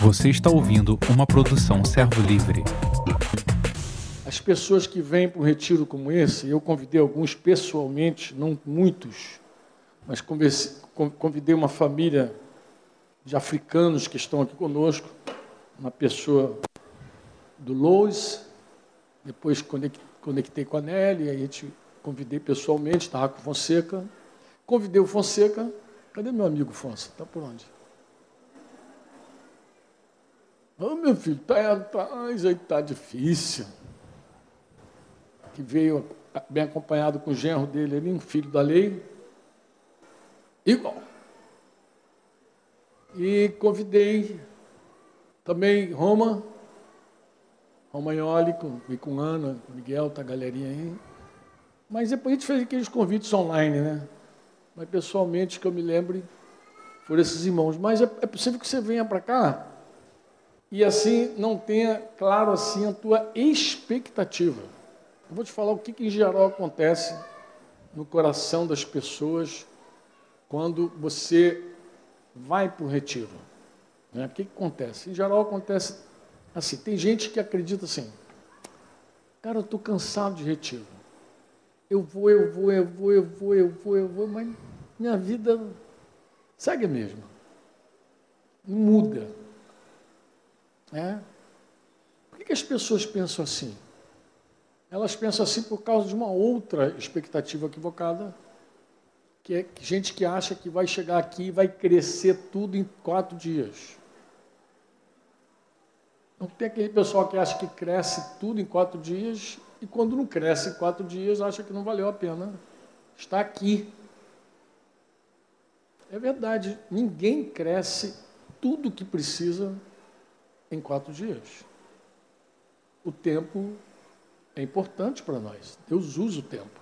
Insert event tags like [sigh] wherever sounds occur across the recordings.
Você está ouvindo uma produção Servo Livre. As pessoas que vêm para um retiro como esse, eu convidei alguns pessoalmente, não muitos, mas convidei uma família de africanos que estão aqui conosco, uma pessoa do Lois, depois conectei com a Nelly, aí gente convidei pessoalmente, estava com o Fonseca. Convidei o Fonseca. Cadê meu amigo Fonseca? Está por onde? Oh, meu filho, tá, tá, tá difícil. Que veio bem acompanhado com o genro dele ali, um filho da lei. Igual. E convidei também Roma, Romagnoli, com, com Ana, Miguel, tá a galerinha aí. Mas depois a gente fez aqueles convites online, né? Mas pessoalmente, que eu me lembre, foram esses irmãos. Mas é, é possível que você venha para cá e assim não tenha claro assim a tua expectativa. Eu vou te falar o que, que em geral acontece no coração das pessoas quando você vai para o retiro. Né? O que, que acontece? Em geral acontece assim, tem gente que acredita assim, cara, eu estou cansado de retiro. Eu vou, eu vou, eu vou, eu vou, eu vou, eu vou, mas minha vida segue. Não muda. É? Por que, que as pessoas pensam assim? Elas pensam assim por causa de uma outra expectativa equivocada, que é gente que acha que vai chegar aqui e vai crescer tudo em quatro dias. Não tem aquele pessoal que acha que cresce tudo em quatro dias e quando não cresce em quatro dias acha que não valeu a pena estar aqui. É verdade, ninguém cresce tudo o que precisa em quatro dias. O tempo é importante para nós. Deus usa o tempo.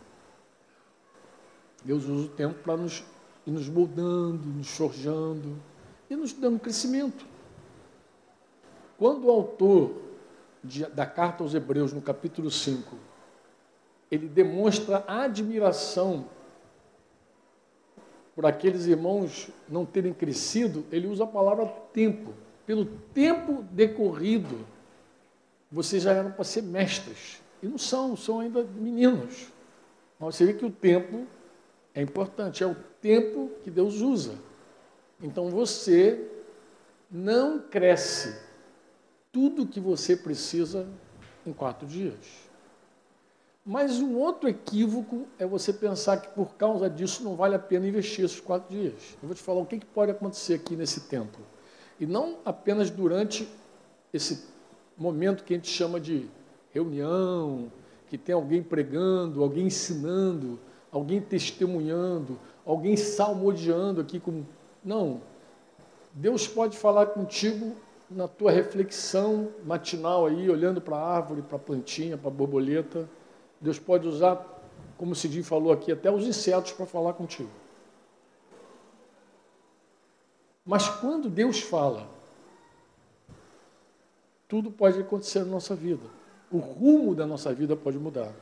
Deus usa o tempo para nos ir nos moldando, nos forjando e nos dando crescimento. Quando o autor de, da carta aos Hebreus, no capítulo 5, ele demonstra admiração por aqueles irmãos não terem crescido, ele usa a palavra tempo. Pelo tempo decorrido, vocês já eram para ser mestres. E não são, são ainda meninos. Mas você vê que o tempo é importante, é o tempo que Deus usa. Então você não cresce tudo o que você precisa em quatro dias. Mas um outro equívoco é você pensar que por causa disso não vale a pena investir esses quatro dias. Eu vou te falar o que pode acontecer aqui nesse tempo. E não apenas durante esse momento que a gente chama de reunião, que tem alguém pregando, alguém ensinando, alguém testemunhando, alguém salmodiando aqui com. Não. Deus pode falar contigo na tua reflexão matinal aí, olhando para a árvore, para a plantinha, para a borboleta. Deus pode usar, como o Cidinho falou aqui, até os insetos para falar contigo. Mas quando Deus fala, tudo pode acontecer na nossa vida. O rumo da nossa vida pode mudar.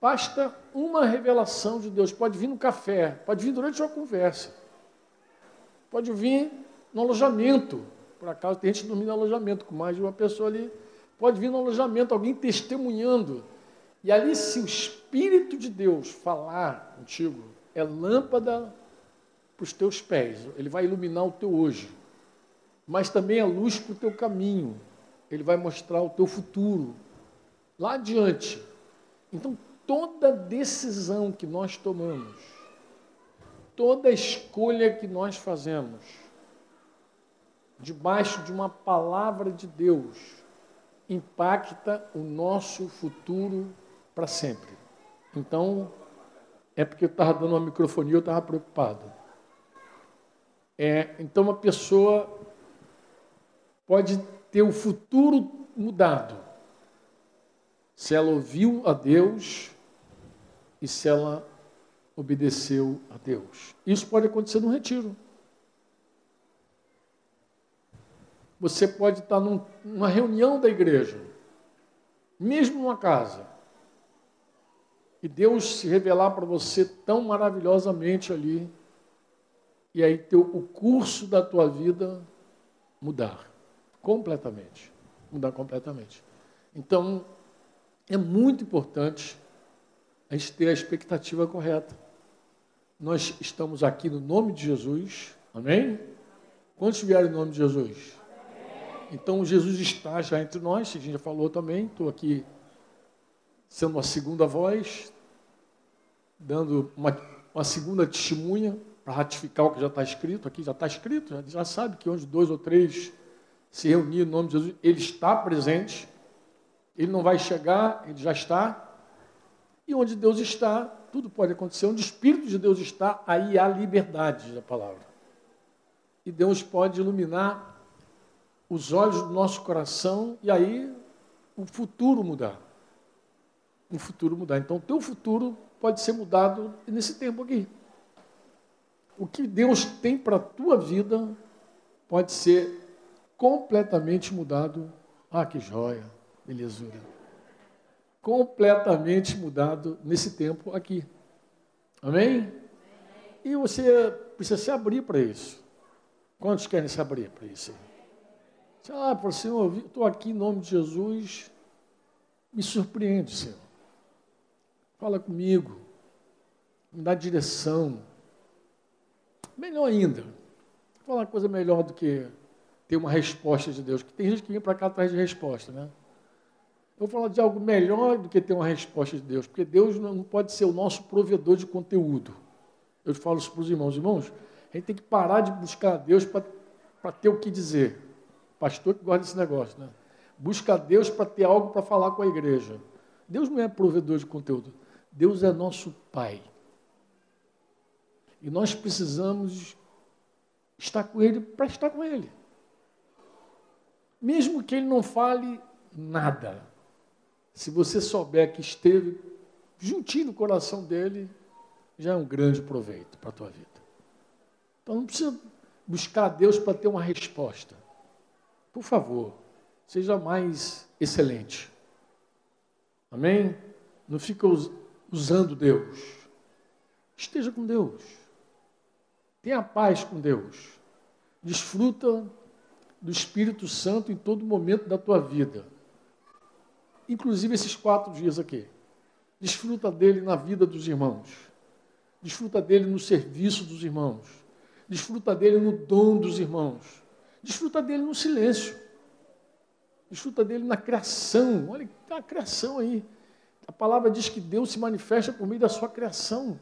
Basta uma revelação de Deus. Pode vir no café, pode vir durante uma conversa, pode vir no alojamento. Por acaso tem gente dormindo no alojamento com mais de uma pessoa ali. Pode vir no alojamento alguém testemunhando. E ali, se o Espírito de Deus falar contigo, é lâmpada para os teus pés. Ele vai iluminar o teu hoje. Mas também é luz para o teu caminho. Ele vai mostrar o teu futuro. Lá adiante. Então, toda decisão que nós tomamos, toda escolha que nós fazemos, debaixo de uma palavra de Deus, impacta o nosso futuro para sempre. Então, é porque eu estava dando uma microfonia, eu estava preocupado. É, então, uma pessoa pode ter o futuro mudado se ela ouviu a Deus e se ela obedeceu a Deus. Isso pode acontecer no retiro. Você pode estar num, numa reunião da igreja, mesmo numa casa, e Deus se revelar para você tão maravilhosamente ali, e aí o curso da tua vida mudar completamente. Mudar completamente. Então, é muito importante a gente ter a expectativa correta. Nós estamos aqui no nome de Jesus, amém? Quantos vieram em nome de Jesus? Então, Jesus está já entre nós, a gente já falou também, estou aqui sendo uma segunda voz, dando uma, uma segunda testemunha para ratificar o que já está escrito, aqui já está escrito, já, já sabe que onde dois ou três se reunir no nome de Jesus, ele está presente, ele não vai chegar, ele já está, e onde Deus está, tudo pode acontecer. Onde o Espírito de Deus está, aí há liberdade da palavra. E Deus pode iluminar os olhos do nosso coração e aí o futuro mudar. O futuro mudar. Então, o teu futuro pode ser mudado nesse tempo aqui. O que Deus tem para a tua vida pode ser completamente mudado. Ah, que joia, belezura completamente mudado nesse tempo aqui. Amém? E você precisa se abrir para isso. Quantos querem se abrir para isso? Ah, por Senhor, estou aqui em nome de Jesus. Me surpreende, Senhor. Fala comigo. Me dá direção. Melhor ainda. Vou falar uma coisa melhor do que ter uma resposta de Deus. Que tem gente que vem para cá atrás de resposta, né? Eu vou falar de algo melhor do que ter uma resposta de Deus, porque Deus não pode ser o nosso provedor de conteúdo. Eu falo isso para os irmãos. Irmãos, a gente tem que parar de buscar a Deus para ter o que dizer. Pastor que gosta desse negócio, né? Busca a Deus para ter algo para falar com a igreja. Deus não é provedor de conteúdo. Deus é nosso Pai. E nós precisamos estar com Ele para estar com Ele. Mesmo que Ele não fale nada. Se você souber que esteve juntinho no coração dele, já é um grande proveito para a tua vida. Então não precisa buscar a Deus para ter uma resposta. Por favor, seja mais excelente. Amém? Não fica usando Deus. Esteja com Deus. Tenha paz com Deus. Desfruta do Espírito Santo em todo momento da tua vida inclusive esses quatro dias aqui. Desfruta dele na vida dos irmãos. Desfruta dele no serviço dos irmãos. Desfruta dele no dom dos irmãos. Desfruta dele no silêncio. Desfruta dele na criação. Olha, tem uma criação aí. A palavra diz que Deus se manifesta por meio da sua criação.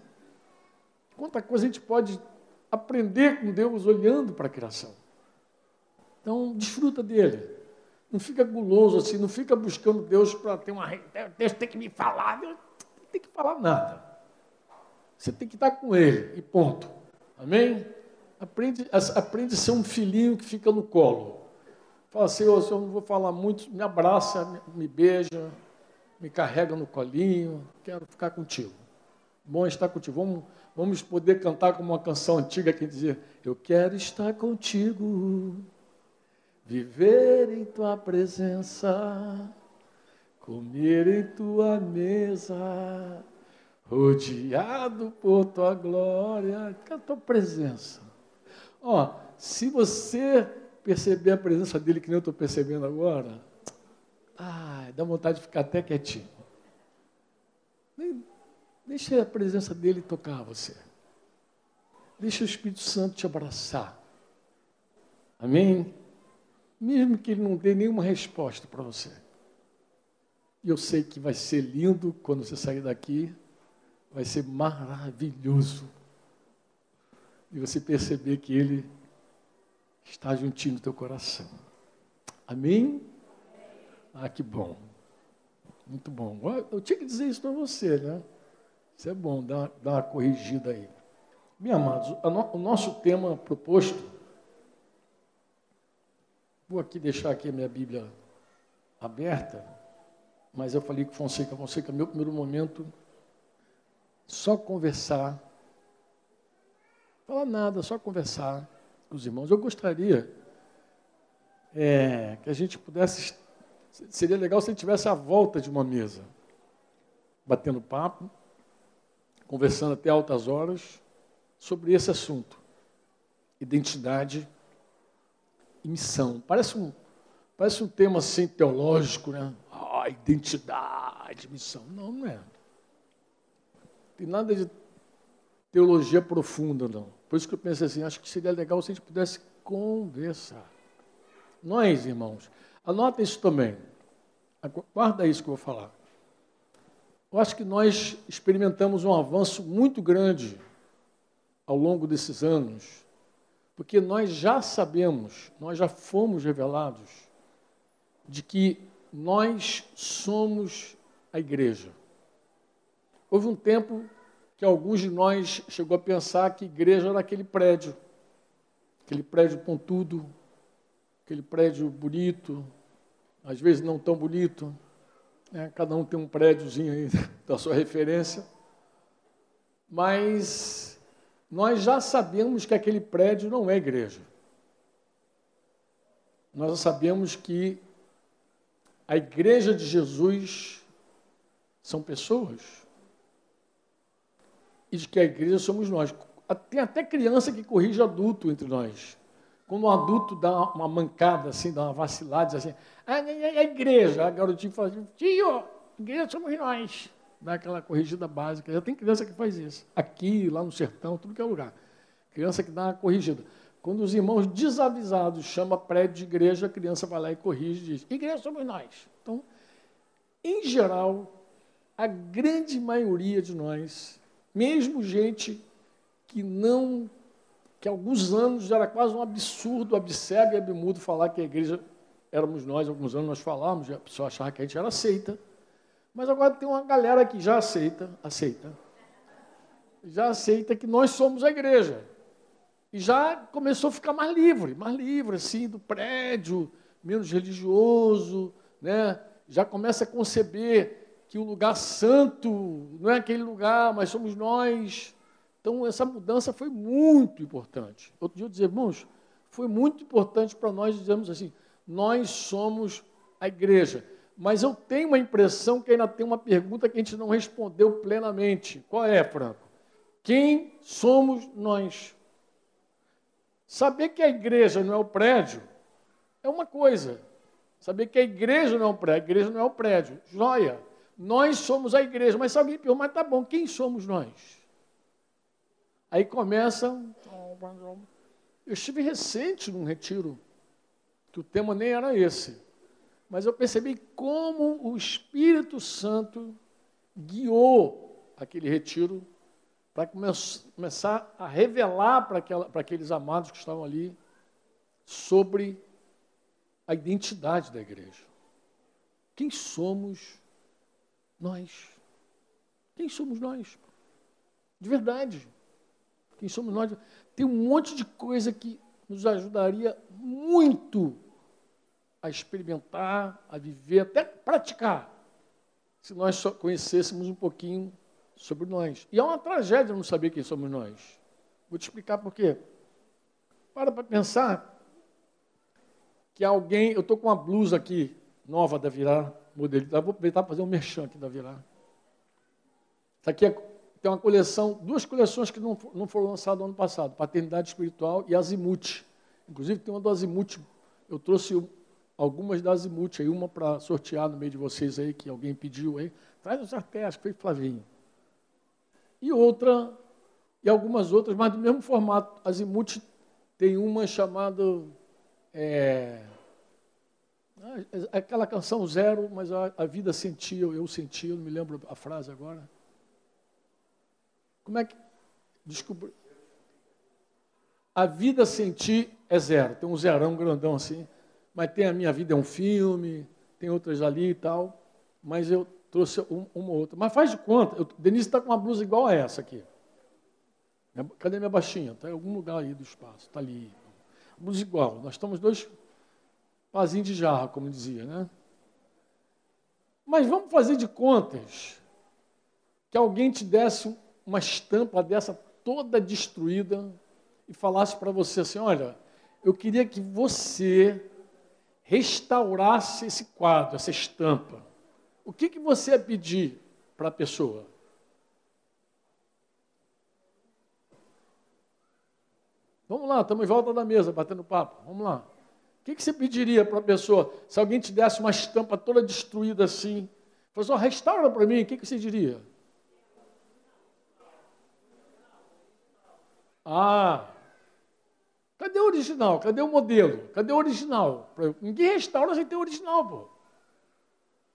Quanta coisa a gente pode aprender com Deus olhando para a criação. Então, desfruta dele. Não fica guloso assim, não fica buscando Deus para ter uma. Deus tem que me falar, Deus não tem que falar nada. Você tem que estar com Ele e ponto. Amém? Aprende, aprende a ser um filhinho que fica no colo. Fala assim, eu não vou falar muito, me abraça, me, me beija, me carrega no colinho, quero ficar contigo. Bom estar contigo. Vamos, vamos poder cantar como uma canção antiga que dizia, eu quero estar contigo viver em tua presença, comer em tua mesa, rodeado por tua glória, com a tua presença. Ó, se você perceber a presença dele que nem eu estou percebendo agora, ah, dá vontade de ficar até quietinho. Deixa a presença dele tocar você. Deixa o Espírito Santo te abraçar. Amém? mesmo que ele não dê nenhuma resposta para você. E eu sei que vai ser lindo quando você sair daqui, vai ser maravilhoso. E você perceber que ele está juntinho no teu coração. Amém? Ah, que bom. Muito bom. Eu tinha que dizer isso para você, né? Isso é bom, dá, dá uma corrigida aí. Meus amados, o nosso tema proposto Vou aqui deixar aqui a minha Bíblia aberta, mas eu falei com Fonseca, Fonseca, meu primeiro momento, só conversar, falar nada, só conversar com os irmãos. Eu gostaria é, que a gente pudesse, seria legal se a gente tivesse a volta de uma mesa, batendo papo, conversando até altas horas sobre esse assunto, identidade e missão. Parece um, parece um tema assim teológico, né? Ah, identidade, missão. Não, não é. Tem nada de teologia profunda, não. Por isso que eu pensei assim, acho que seria legal se a gente pudesse conversar. Nós, irmãos, anota isso também. Guarda isso que eu vou falar. Eu acho que nós experimentamos um avanço muito grande ao longo desses anos, porque nós já sabemos, nós já fomos revelados de que nós somos a igreja. Houve um tempo que alguns de nós chegou a pensar que igreja era aquele prédio, aquele prédio pontudo, aquele prédio bonito, às vezes não tão bonito, né? cada um tem um prédiozinho aí [laughs] da sua referência, mas nós já sabemos que aquele prédio não é igreja. Nós já sabemos que a igreja de Jesus são pessoas e de que a igreja somos nós. Tem até criança que corrige adulto entre nós. Quando um adulto dá uma mancada, assim, dá uma vacilada, diz assim, ah, a igreja, a garotinha fala assim, tio, igreja somos nós. Dá aquela corrigida básica. Já tem criança que faz isso. Aqui, lá no sertão, tudo que é lugar. Criança que dá uma corrigida. Quando os irmãos desavisados chamam prédio de igreja, a criança vai lá e corrige e diz, igreja somos nós. Então, em geral, a grande maioria de nós, mesmo gente que não que há alguns anos era quase um absurdo, abcego e abmudo falar que a igreja éramos nós, alguns anos nós falávamos, a pessoa achava que a gente era aceita. Mas agora tem uma galera que já aceita, aceita, já aceita que nós somos a igreja. E já começou a ficar mais livre, mais livre, assim, do prédio, menos religioso, né? já começa a conceber que o lugar santo não é aquele lugar, mas somos nós. Então, essa mudança foi muito importante. Outro dia eu dizia, irmãos, foi muito importante para nós dizermos assim: nós somos a igreja. Mas eu tenho uma impressão que ainda tem uma pergunta que a gente não respondeu plenamente. Qual é, Franco? Quem somos nós? Saber que a igreja não é o prédio é uma coisa. Saber que a igreja não é o prédio, a igreja não é o prédio. Joia. Nós somos a igreja. Mas se alguém pergunta, mas tá bom, quem somos nós? Aí começa. Eu estive recente num retiro, que o tema nem era esse, mas eu percebi como o Espírito Santo guiou aquele retiro para começar a revelar para, para aqueles amados que estavam ali sobre a identidade da igreja. Quem somos nós? Quem somos nós? De verdade. Quem somos nós? Tem um monte de coisa que nos ajudaria muito a experimentar, a viver, até praticar, se nós só conhecêssemos um pouquinho sobre nós. E é uma tragédia não saber quem somos nós. Vou te explicar por quê. Para para pensar que alguém. Eu estou com uma blusa aqui, nova da Virar, modelo. Vou aproveitar para fazer um merchan aqui da Virar. Isso aqui é tem uma coleção, duas coleções que não, não foram lançadas no ano passado, Paternidade Espiritual e Azimuth. Inclusive tem uma do Azimuth, eu trouxe algumas da Azimuth, aí, uma para sortear no meio de vocês aí, que alguém pediu aí. Traz os que foi Flavinho. E outra, e algumas outras, mas do mesmo formato. Azimuth tem uma chamada. É, aquela canção Zero, mas a, a vida sentia, eu sentia, não me lembro a frase agora. Como é que. Desculpa. A vida sem ti é zero. Tem um zerão grandão assim. Mas tem a minha vida é um filme, tem outras ali e tal. Mas eu trouxe um, uma outra. Mas faz de conta, eu, Denise está com uma blusa igual a essa aqui. Cadê minha baixinha? Está em algum lugar aí do espaço. Está ali. Blusa igual. Nós estamos dois pazinhos de jarra, como dizia, né? Mas vamos fazer de contas que alguém te desse uma estampa dessa toda destruída e falasse para você assim: olha, eu queria que você restaurasse esse quadro, essa estampa. O que, que você ia pedir para a pessoa? Vamos lá, estamos em volta da mesa, batendo papo. Vamos lá. que, que você pediria para a pessoa se alguém te desse uma estampa toda destruída assim? Falou assim, restaura para mim, o que, que você diria? Ah, cadê o original? Cadê o modelo? Cadê o original? Ninguém restaura sem ter o original, pô.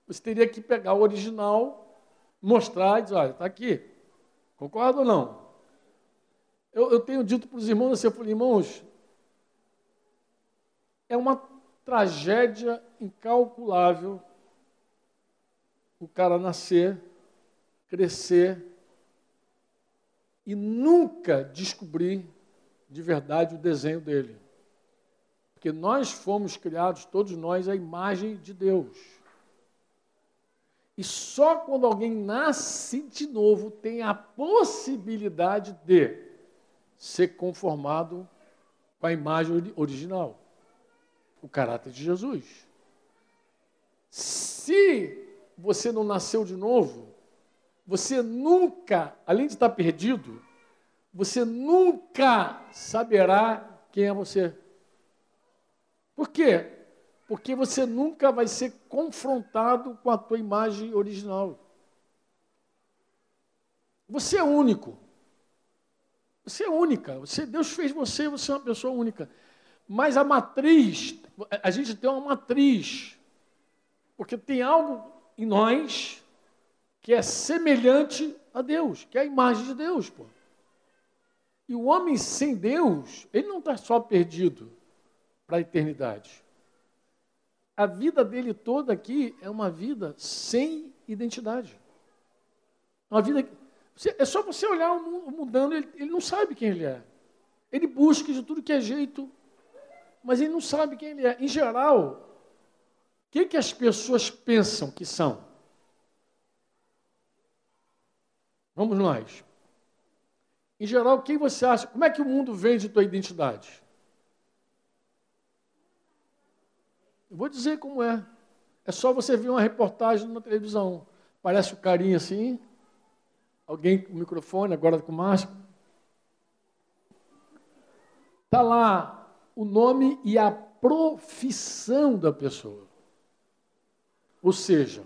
Você teria que pegar o original, mostrar e dizer, olha, está aqui. Concorda ou não? Eu, eu tenho dito para os irmãos assim, eu falei, irmãos, é uma tragédia incalculável o cara nascer, crescer e nunca descobrir de verdade o desenho dele. Porque nós fomos criados, todos nós, à imagem de Deus. E só quando alguém nasce de novo tem a possibilidade de ser conformado com a imagem original o caráter de Jesus. Se você não nasceu de novo, você nunca, além de estar perdido, você nunca saberá quem é você. Por quê? Porque você nunca vai ser confrontado com a tua imagem original. Você é único. Você é única. Você, Deus fez você, você é uma pessoa única. Mas a matriz, a gente tem uma matriz, porque tem algo em nós que é semelhante a Deus, que é a imagem de Deus. Pô. E o homem sem Deus, ele não está só perdido para a eternidade. A vida dele toda aqui é uma vida sem identidade. Uma vida. É só você olhar o mundo mudando, ele, ele não sabe quem ele é. Ele busca de tudo que é jeito mas ele não sabe quem ele é. Em geral, o que, que as pessoas pensam que são? Vamos nós. Em geral, quem você acha? Como é que o mundo vende tua identidade? Eu vou dizer como é. É só você ver uma reportagem na televisão. Parece o um carinha assim, alguém com o microfone, agora com máscara. Está lá o nome e a profissão da pessoa. Ou seja,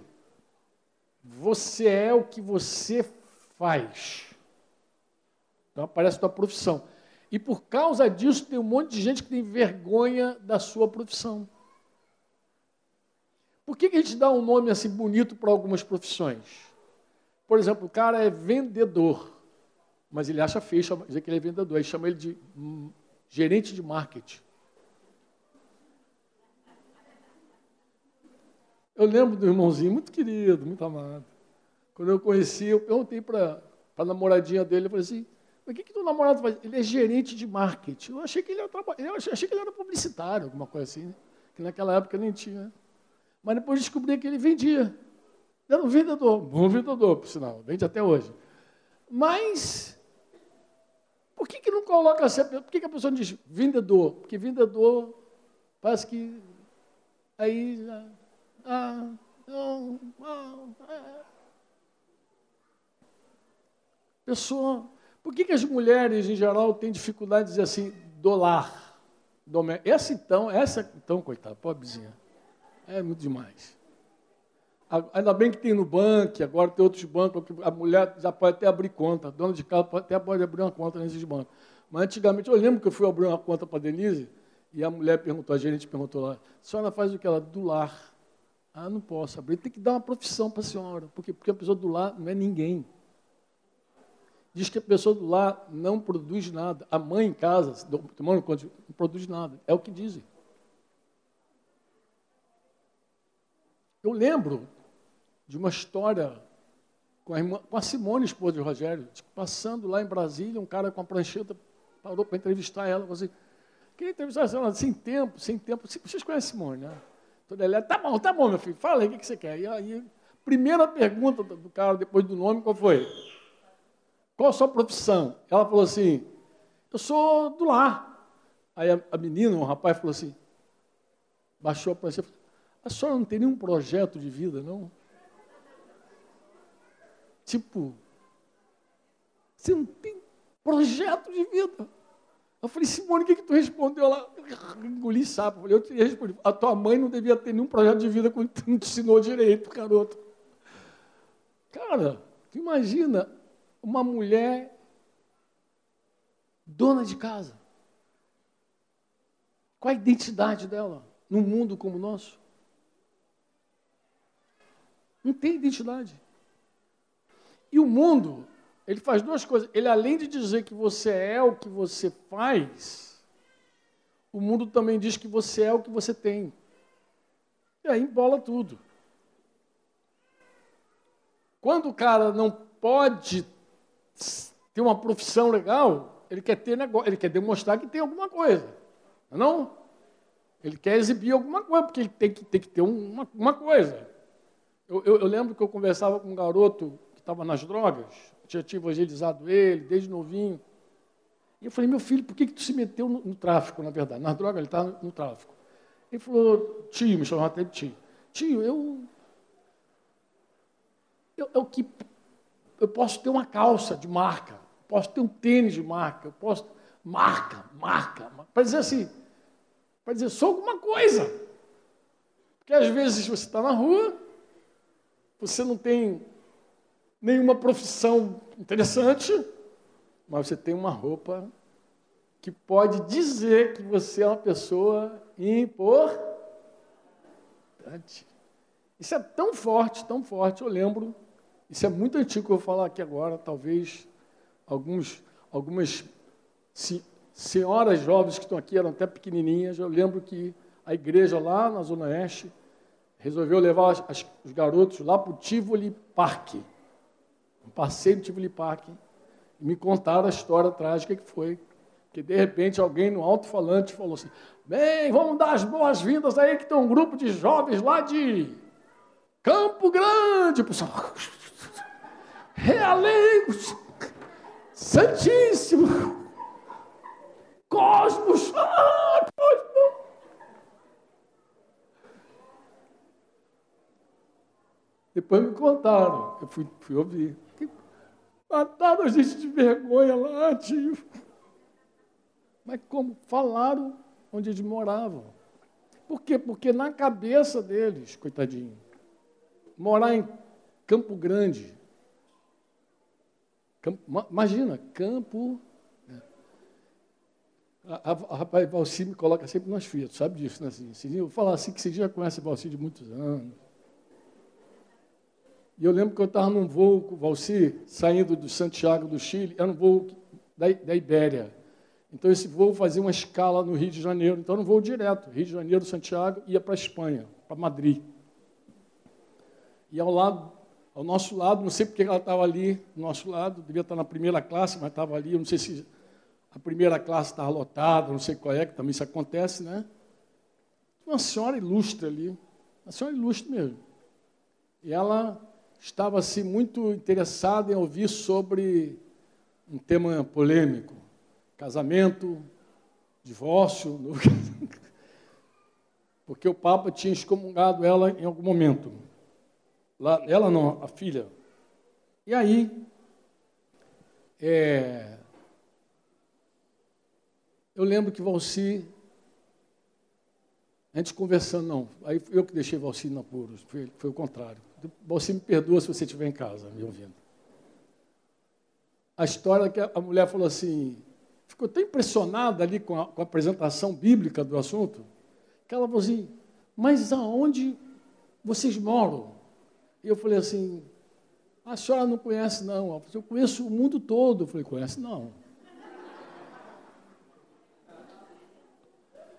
você é o que você faz. Então aparece a tua profissão. E por causa disso tem um monte de gente que tem vergonha da sua profissão. Por que, que a gente dá um nome assim bonito para algumas profissões? Por exemplo, o cara é vendedor, mas ele acha feio dizer que ele é vendedor, aí chama ele de gerente de marketing. Eu lembro do irmãozinho muito querido, muito amado. Quando eu conheci, eu perguntei para a namoradinha dele, eu falei assim, mas o que, que teu namorado faz? Ele é gerente de marketing. Eu achei que ele era, eu achei que ele era publicitário, alguma coisa assim, né? que naquela época nem tinha. Mas depois descobri que ele vendia. Era um vendedor, bom vendedor, por sinal, vende até hoje. Mas por que, que não coloca assim? Por que, que a pessoa diz vendedor? Porque vendedor parece que aí. Ah, não, ah, é. Pessoa. Por que, que as mulheres, em geral, têm dificuldade de dizer assim, dolar? Essa então, essa então, coitada, pobrezinha. É muito demais. Ainda bem que tem no banco, agora tem outros bancos, que a mulher já pode até abrir conta, dona de casa pode, até pode abrir uma conta nesses bancos. Mas antigamente, eu lembro que eu fui abrir uma conta para a Denise, e a mulher perguntou, a gerente perguntou lá, a senhora faz o que? Ela, do lar. Ah, não posso abrir, tem que dar uma profissão para a senhora, porque, porque a pessoa do lar não é ninguém. Diz que a pessoa do lar não produz nada. A mãe em casa, tomando conta, não produz nada. É o que dizem. Eu lembro de uma história com a, irmã, com a Simone, esposa de Rogério, passando lá em Brasília, um cara com a prancheta parou para entrevistar ela, falou assim, queria entrevistar ela sem tempo, sem tempo. Vocês conhecem a Simone, né? Toda ela, tá bom, tá bom, meu filho, fala aí o que você quer. E aí, primeira pergunta do cara, depois do nome, qual foi? Qual a sua profissão? Ela falou assim, eu sou do lar. Aí a, a menina, o um rapaz, falou assim, baixou a prancheta, a senhora não tem nenhum projeto de vida, não? Tipo, você não tem projeto de vida. Eu falei, Simone, o que, que tu respondeu lá? Engoli sapo. Eu falei, eu te respondi, a tua mãe não devia ter nenhum projeto de vida quando não te ensinou direito, garoto. Cara, tu imagina uma mulher dona de casa. Qual a identidade dela num mundo como o nosso? Não tem identidade. E o mundo, ele faz duas coisas. Ele, além de dizer que você é o que você faz, o mundo também diz que você é o que você tem. E aí embola tudo. Quando o cara não pode ter uma profissão legal, ele quer ter negócio, ele quer demonstrar que tem alguma coisa. Não? É não? Ele quer exibir alguma coisa, porque ele tem que, tem que ter uma, uma coisa. Eu, eu, eu lembro que eu conversava com um garoto que estava nas drogas, já tinha evangelizado ele, desde novinho. E eu falei, meu filho, por que, que tu se meteu no, no tráfico, na verdade? Nas drogas, ele está no, no, tráfico. Ele falou, tio, me chamava até de tio. Tio, eu, eu, eu, que, eu posso ter uma calça de marca, posso ter um tênis de marca, eu posso... Marca, marca. Para dizer assim, para dizer, sou alguma coisa. Porque às vezes você está na rua, você não tem nenhuma profissão interessante, mas você tem uma roupa que pode dizer que você é uma pessoa importante. Isso é tão forte, tão forte, eu lembro, isso é muito antigo eu vou falar aqui agora, talvez alguns, algumas senhoras jovens que estão aqui eram até pequenininhas, eu lembro que a igreja lá na Zona Oeste resolveu levar as, as, os garotos lá para o Tivoli Park, um passeio do Tivoli Park, e me contaram a história trágica que foi. Que de repente alguém no alto-falante falou assim: Bem, vamos dar as boas-vindas aí, que tem um grupo de jovens lá de Campo Grande, pessoal. Realengo, Santíssimo, Cosmos, ah, Cosmos. Depois me contaram, eu fui, fui ouvir. Mataram a gente de vergonha lá, tio. Mas como? Falaram onde eles moravam. Por quê? Porque na cabeça deles, coitadinho, morar em Campo Grande. Imagina, Campo. Né? Rapaz Valci me coloca sempre nas fitas, sabe disso, né? Assim, eu vou falar assim que você já conhece Valci de muitos anos. E eu lembro que eu estava num voo com o Valci, saindo do Santiago do Chile, era um voo da, da Ibéria. Então esse voo fazia uma escala no Rio de Janeiro. Então era um voo direto, Rio de Janeiro, Santiago, ia para a Espanha, para Madrid. E ao lado, ao nosso lado, não sei porque ela estava ali, do nosso lado, devia estar na primeira classe, mas estava ali, eu não sei se a primeira classe estava lotada, não sei qual é, que também isso acontece, né? Uma senhora ilustre ali, uma senhora ilustre mesmo. E ela estava assim, muito interessado em ouvir sobre um tema polêmico: casamento, divórcio. [laughs] Porque o Papa tinha excomungado ela em algum momento. Ela não, a filha. E aí, é, eu lembro que Valci, a gente conversando, não, aí eu que deixei Valci no apuro, foi, foi o contrário. Você me perdoa se você estiver em casa me ouvindo. A história que a mulher falou assim, ficou tão impressionada ali com a, com a apresentação bíblica do assunto, que ela falou assim, mas aonde vocês moram? E eu falei assim, a senhora não conhece não. Assim, eu conheço o mundo todo. Eu falei, conhece não.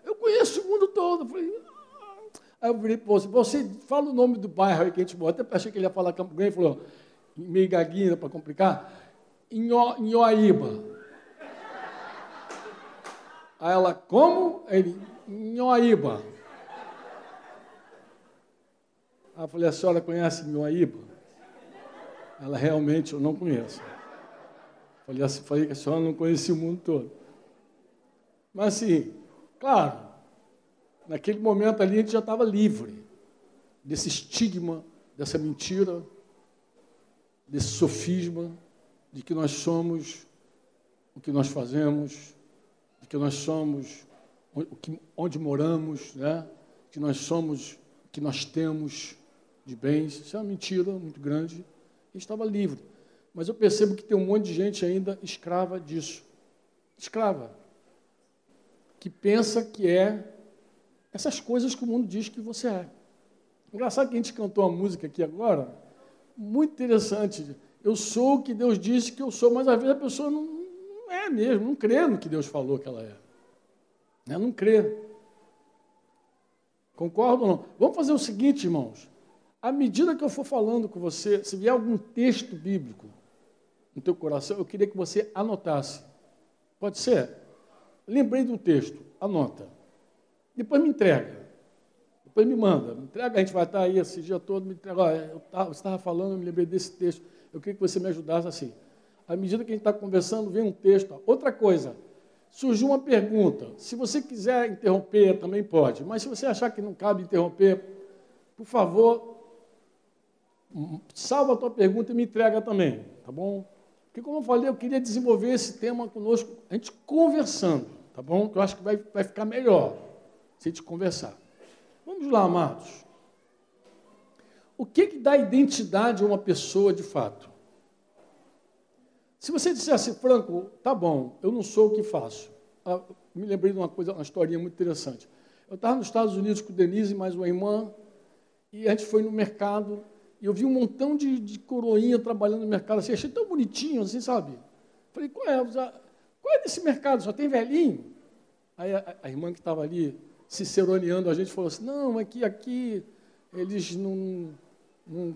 Eu conheço o mundo todo. Eu falei, Aí eu virei para você, você fala o nome do bairro aí que a gente mora. Até achei que ele ia falar Campo Grande, falou, meio gaguinha para complicar, Inhoaíba. Aí ela, como? Ele, Inhoaíba. Aí eu falei, a senhora conhece Inhoaíba? Ela, realmente, eu não conheço. Falei, assim, falei que a senhora não conhecia o mundo todo. Mas assim, claro, naquele momento ali a gente já estava livre desse estigma, dessa mentira, desse sofisma de que nós somos o que nós fazemos, de que nós somos, onde moramos, né? que nós somos, que nós temos de bens. Isso é uma mentira muito grande. Ele estava livre. Mas eu percebo que tem um monte de gente ainda escrava disso. Escrava. Que pensa que é essas coisas que o mundo diz que você é. Engraçado que a gente cantou uma música aqui agora, muito interessante. Eu sou o que Deus disse que eu sou, mas às vezes a pessoa não, não é mesmo, não crê no que Deus falou que ela é. Né? Não crê. Concordo ou não? Vamos fazer o seguinte, irmãos. À medida que eu for falando com você, se vier algum texto bíblico no teu coração, eu queria que você anotasse. Pode ser? Lembrei do texto, anota. Depois me entrega. Depois me manda. Me entrega, a gente vai estar aí esse dia todo. Me entrega. Olha, eu você estava falando, eu me lembrei desse texto. Eu queria que você me ajudasse assim. À medida que a gente está conversando, vem um texto. Outra coisa, surgiu uma pergunta. Se você quiser interromper, também pode. Mas se você achar que não cabe interromper, por favor, salva a tua pergunta e me entrega também, tá bom? Porque, como eu falei, eu queria desenvolver esse tema conosco, a gente conversando, tá bom? Que eu acho que vai, vai ficar melhor se a gente conversar. Vamos lá, amados. O que, que dá identidade a uma pessoa de fato? Se você dissesse, Franco, tá bom, eu não sou o que faço. Ah, me lembrei de uma coisa, uma historinha muito interessante. Eu estava nos Estados Unidos com Denise e mais uma irmã, e a gente foi no mercado, e eu vi um montão de, de coroinha trabalhando no mercado, assim, achei tão bonitinho, assim, sabe? Falei, qual é? Qual é desse mercado? Só tem velhinho? Aí a, a irmã que estava ali, ciceroneando a gente, falou assim, não, aqui, aqui, eles não não,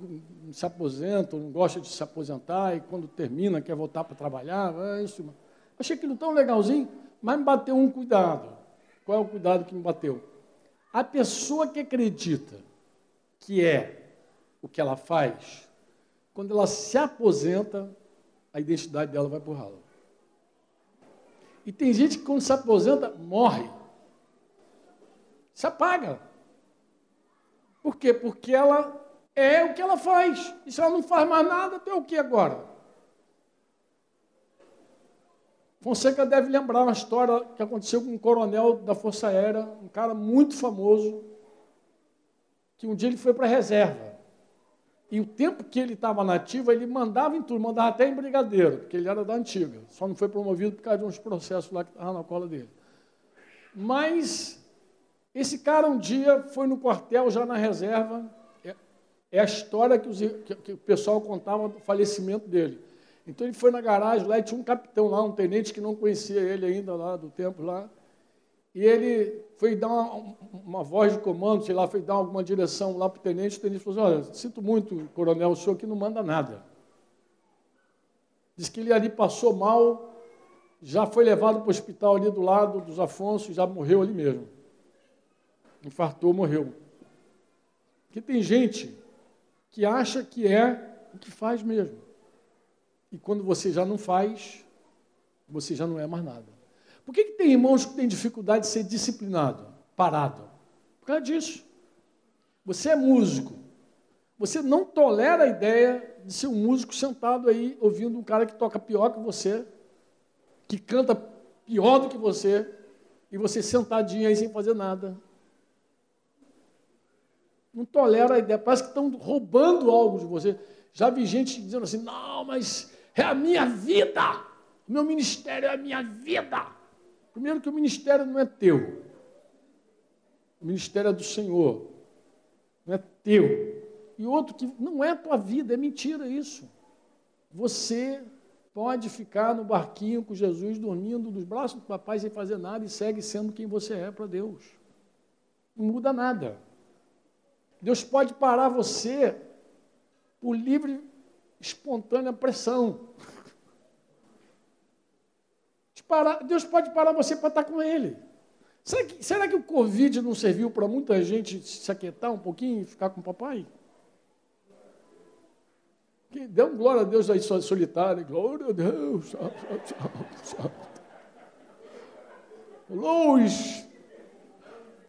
não, se aposentam, não gosta de se aposentar, e quando termina quer voltar para trabalhar. É isso. Achei aquilo tão legalzinho, mas me bateu um cuidado. Qual é o cuidado que me bateu? A pessoa que acredita que é o que ela faz, quando ela se aposenta, a identidade dela vai por ralo. E tem gente que quando se aposenta, morre. Se apaga. Por quê? Porque ela é o que ela faz. E se ela não faz mais nada, tem o que agora? Fonseca deve lembrar uma história que aconteceu com um coronel da Força Aérea, um cara muito famoso, que um dia ele foi para a reserva. E o tempo que ele estava na ativa, ele mandava em tudo, mandava até em brigadeiro, porque ele era da antiga. Só não foi promovido por causa de uns processos lá que estavam na cola dele. Mas esse cara um dia foi no quartel, já na reserva, é a história que, os, que, o pessoal contava do falecimento dele. Então ele foi na garagem lá e tinha um capitão lá, um tenente que não conhecia ele ainda lá do tempo lá. E ele foi dar uma, uma voz de comando, sei lá, foi dar alguma direção lá para o tenente. O tenente falou assim, olha, sinto muito, coronel, o senhor aqui não manda nada. Diz que ele ali passou mal, já foi levado para o hospital ali do lado dos Afonso, já morreu ali mesmo. Infartou, morreu. Porque tem gente que acha que é o que faz mesmo. E quando você já não faz, você já não é mais nada. Por que, que tem irmãos que têm dificuldade de ser disciplinado, parado? Por causa disso. Você é músico. Você não tolera a ideia de ser um músico sentado aí ouvindo um cara que toca pior que você, que canta pior do que você, e você sentadinho aí sem fazer nada não tolera a ideia, parece que estão roubando algo de você. Já vi gente dizendo assim: não, mas é a minha vida, o meu ministério é a minha vida. Primeiro, que o ministério não é teu, o ministério é do Senhor, não é teu. E outro, que não é tua vida, é mentira isso. Você pode ficar no barquinho com Jesus dormindo nos braços do papai sem fazer nada e segue sendo quem você é para Deus. Não muda nada. Deus pode parar você por livre, espontânea pressão. Deus pode parar você para estar com Ele. Será que, será que o Covid não serviu para muita gente se aquietar um pouquinho e ficar com o papai? Que dê um glória a Deus aí solitário. Glória a Deus. Luz.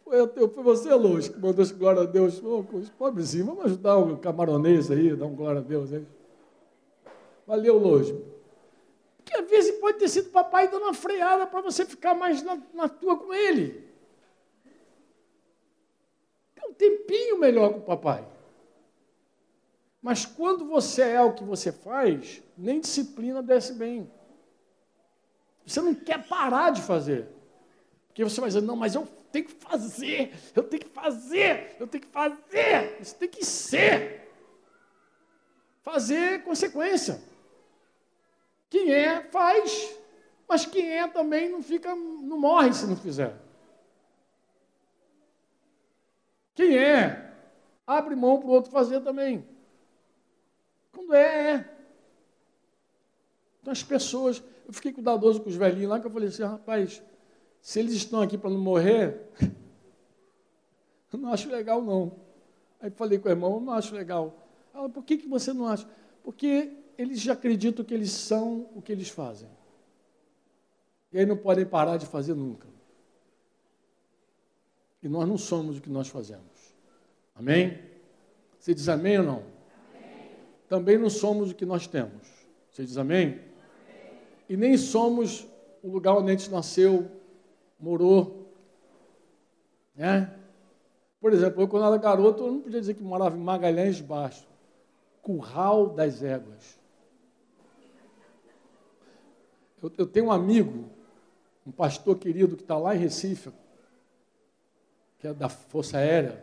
Foi, foi você, Luz, que mandou esse glória a Deus. Pobrezinho, vamos ajudar o camaronês aí, dar um glória a Deus aí. Valeu, Luz. Que às vezes pode ter sido papai dando uma freada para você ficar mais na, na tua com ele. Tem um tempinho melhor com o papai. Mas quando você é o que você faz, nem disciplina desce bem. Você não quer parar de fazer. Porque você vai dizer, não, mas eu tenho que fazer, eu tenho que fazer, eu tenho que fazer. Você tem que ser. Fazer consequência. Quem é, faz. Mas quem é também não fica, não morre se não fizer. Quem é, abre mão para o outro fazer também. Quando é, é. Então as pessoas, eu fiquei cuidadoso com os velhinhos lá, que eu falei assim, rapaz, se eles estão aqui para não morrer, [laughs] eu não acho legal não. Aí falei com o irmão, eu não acho legal. Ela, por que, que você não acha? Porque eles já acreditam que eles são o que eles fazem. E aí não podem parar de fazer nunca. E nós não somos o que nós fazemos. Amém? Você diz amém ou não? Amém. Também não somos o que nós temos. Você diz amém? amém? E nem somos o lugar onde a gente nasceu, morou. Né? Por exemplo, eu quando era garoto, eu não podia dizer que morava em Magalhães Baixo. Curral das Éguas. Eu, eu tenho um amigo, um pastor querido que está lá em Recife, que é da Força Aérea.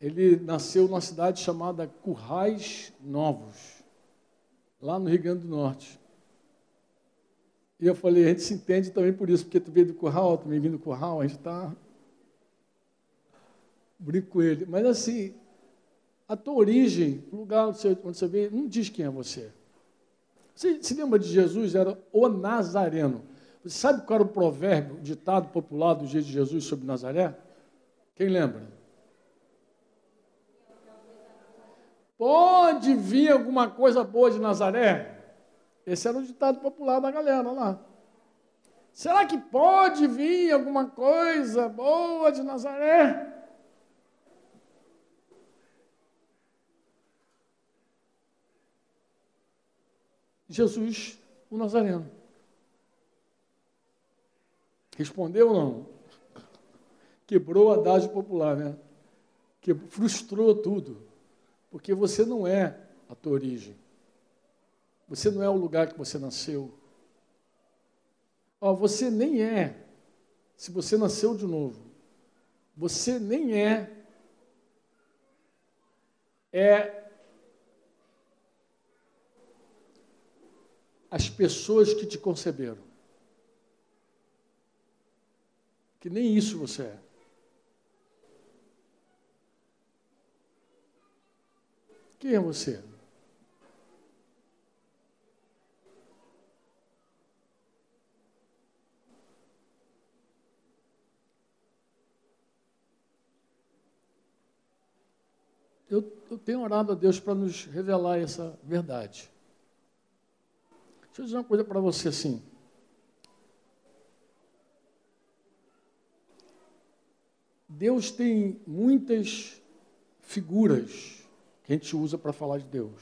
Ele nasceu numa cidade chamada Currais Novos, lá no Rio Grande do Norte. E eu falei, a gente se entende também por isso, porque tu veio do curral, eu também vim do curral, a gente está. Brinco com ele. Mas assim, a tua origem, o lugar onde você, onde você veio, não diz quem é você. Você se lembra de Jesus? Era o Nazareno. Você sabe qual era o provérbio, o ditado popular do dia de Jesus sobre Nazaré? Quem lembra? Pode vir alguma coisa boa de Nazaré? Esse era o ditado popular da galera lá. Será que pode vir alguma coisa boa de Nazaré? Jesus, o Nazareno. Respondeu ou não? Quebrou a dádiva popular, né? Que frustrou tudo. Porque você não é a tua origem. Você não é o lugar que você nasceu. Ó, você nem é. Se você nasceu de novo, você nem é é as pessoas que te conceberam. Que nem isso você é. Quem é você? Eu, eu tenho orado a Deus para nos revelar essa verdade. Deixa eu dizer uma coisa para você assim. Deus tem muitas figuras que a gente usa para falar de Deus.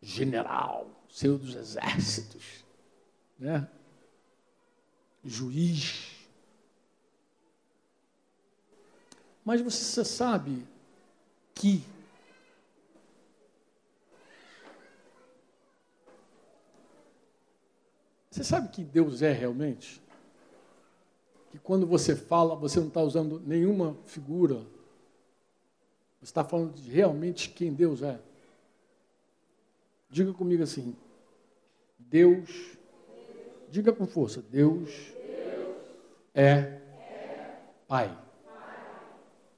General, Senhor dos Exércitos, né? Juiz. Mas você sabe que Você sabe que Deus é realmente? Que quando você fala, você não está usando nenhuma figura. Você está falando de realmente quem Deus é. Diga comigo assim: Deus, diga com força: Deus, é, Pai.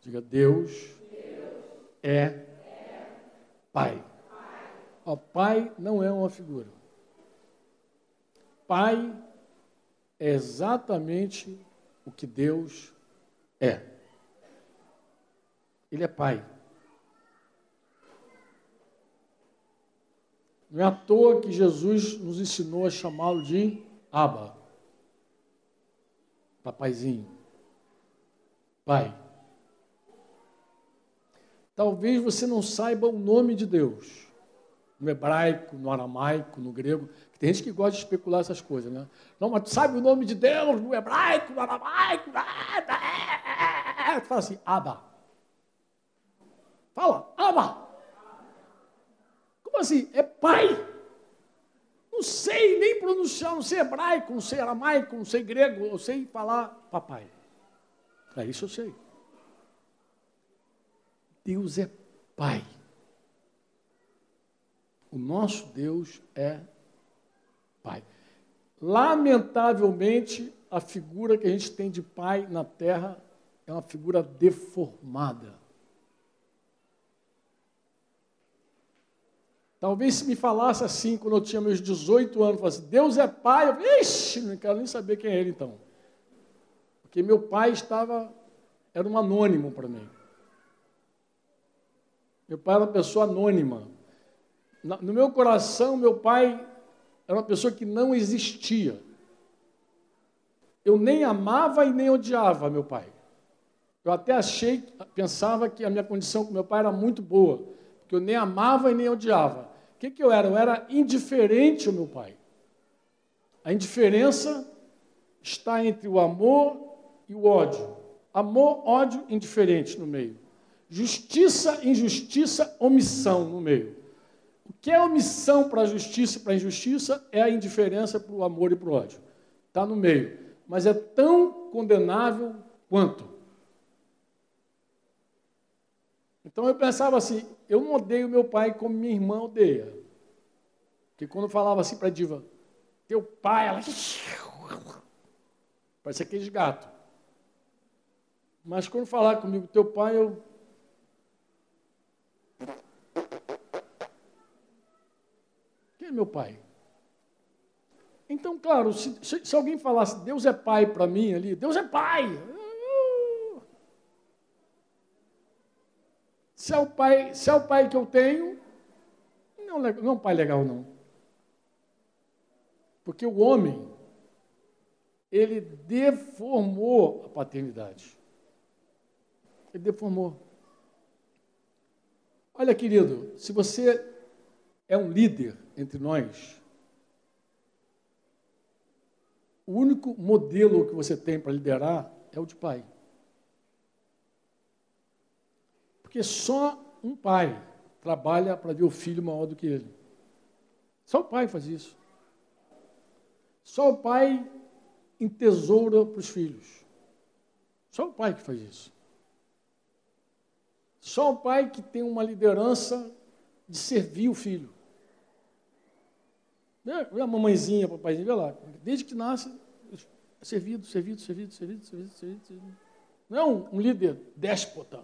Diga: Deus, é, Pai. O Pai não é uma figura. Pai é exatamente o que Deus é. Ele é Pai. Não é à toa que Jesus nos ensinou a chamá-lo de Abba. Papaizinho. Pai. Talvez você não saiba o nome de Deus. no hebraico, no aramaico, no grego. Tem gente que gosta de especular essas coisas, né? Não, mas tu sabe o nome de Deus no hebraico, no aramaico? Tu fala assim, Abba. Fala, Abba. Como assim? É pai. Não sei nem pronunciar, não sei hebraico, não sei aramaico, não sei grego, eu sei falar papai. É isso eu sei. Deus é pai. O nosso Deus é pai. Lamentavelmente, a figura que a gente tem de pai na terra é uma figura deformada. Talvez se me falasse assim quando eu tinha meus 18 anos, falasse, Deus é pai, eu, ixi, não quero nem saber quem é ele então. Porque meu pai estava, era um anônimo para mim. Meu pai era uma pessoa anônima. No meu coração, meu pai era uma pessoa que não existia. Eu nem amava e nem odiava meu pai. Eu até achei, pensava que a minha condição com meu pai era muito boa, porque eu nem amava e nem odiava. O que, que eu era? Eu era indiferente ao meu pai. A indiferença está entre o amor e o ódio. Amor, ódio, indiferente no meio. Justiça, injustiça, omissão no meio. Que é omissão para a justiça e para a injustiça é a indiferença para o amor e para o ódio. Está no meio. Mas é tão condenável quanto. Então eu pensava assim, eu não odeio meu pai como minha irmã odeia. Porque quando eu falava assim para a diva, teu pai, ela. [laughs] Parece aqueles gatos. Mas quando falar comigo, teu pai, eu Quem é meu pai? Então, claro, se, se alguém falasse Deus é pai para mim ali, Deus é pai. Se é o pai, se é o pai que eu tenho, não, não é um pai legal não. Porque o homem, ele deformou a paternidade. Ele deformou. Olha, querido, se você é um líder entre nós, o único modelo que você tem para liderar é o de pai. Porque só um pai trabalha para ver o filho maior do que ele. Só o pai faz isso. Só o pai entesoura para os filhos. Só o pai que faz isso. Só o pai que tem uma liderança de servir o filho. Vê a mamãezinha, papaizinho, vê lá. Desde que nasce, servido, servido, servido, servido, servido, servido. servido. Não é um, líder déspota.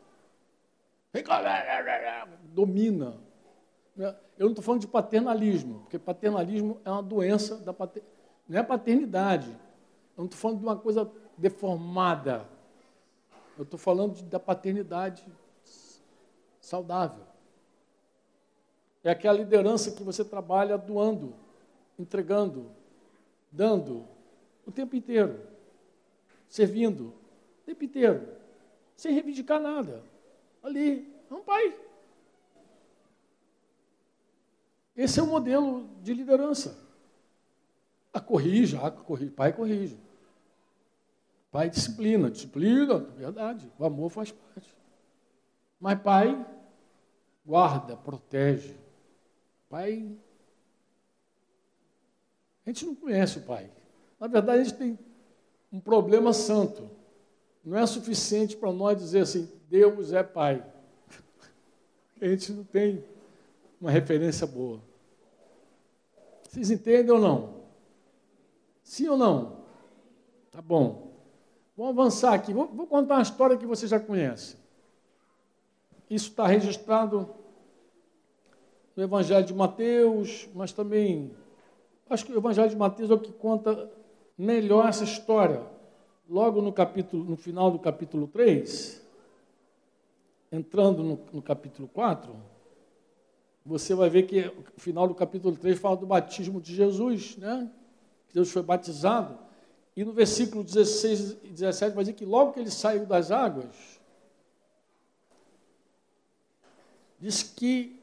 Domina. Eu não estou falando de paternalismo, porque paternalismo é uma doença da pater... não é paternidade. Eu não estou falando de uma coisa deformada. Eu estou falando de, da paternidade saudável. É aquela liderança que você trabalha doando entregando, dando, o tempo inteiro, servindo, o tempo inteiro, sem reivindicar nada. Ali, é um pai. Esse é o modelo de liderança. A corrija, a corrige, pai corrige. Pai disciplina, disciplina, verdade, o amor faz parte. Mas pai guarda, protege. Pai a gente não conhece o Pai. Na verdade, a gente tem um problema santo. Não é suficiente para nós dizer assim, Deus é Pai. A gente não tem uma referência boa. Vocês entendem ou não? Sim ou não? Tá bom. Vamos avançar aqui. Vou, vou contar uma história que você já conhece. Isso está registrado no Evangelho de Mateus, mas também Acho que o Evangelho de Mateus é o que conta melhor essa história. Logo no capítulo, no final do capítulo 3, entrando no, no capítulo 4, você vai ver que o final do capítulo 3 fala do batismo de Jesus, né? Jesus foi batizado. E no versículo 16 e 17 vai dizer que logo que ele saiu das águas, diz que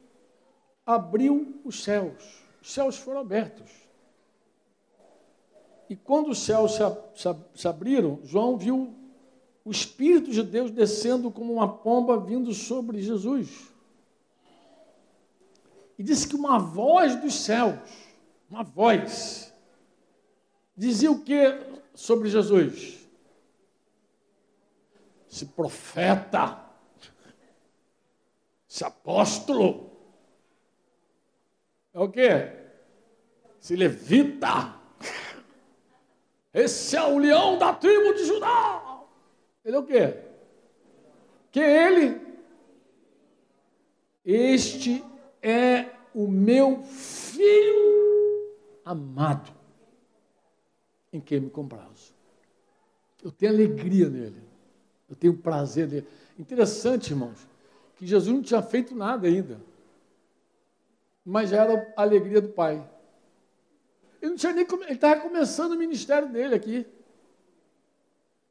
abriu os céus. Os céus foram abertos. E quando os céus se, se, se abriram, João viu o Espírito de Deus descendo como uma pomba vindo sobre Jesus. E disse que uma voz dos céus, uma voz, dizia o que sobre Jesus? Esse profeta, esse apóstolo, é o quê? Esse levita, esse é o leão da tribo de Judá. Ele é o quê? Que ele? Este é o meu filho amado, em quem me comprazo. Eu tenho alegria nele, eu tenho prazer nele. Interessante, irmãos, que Jesus não tinha feito nada ainda, mas já era a alegria do Pai. Ele não tinha nem ele estava começando o ministério dele aqui.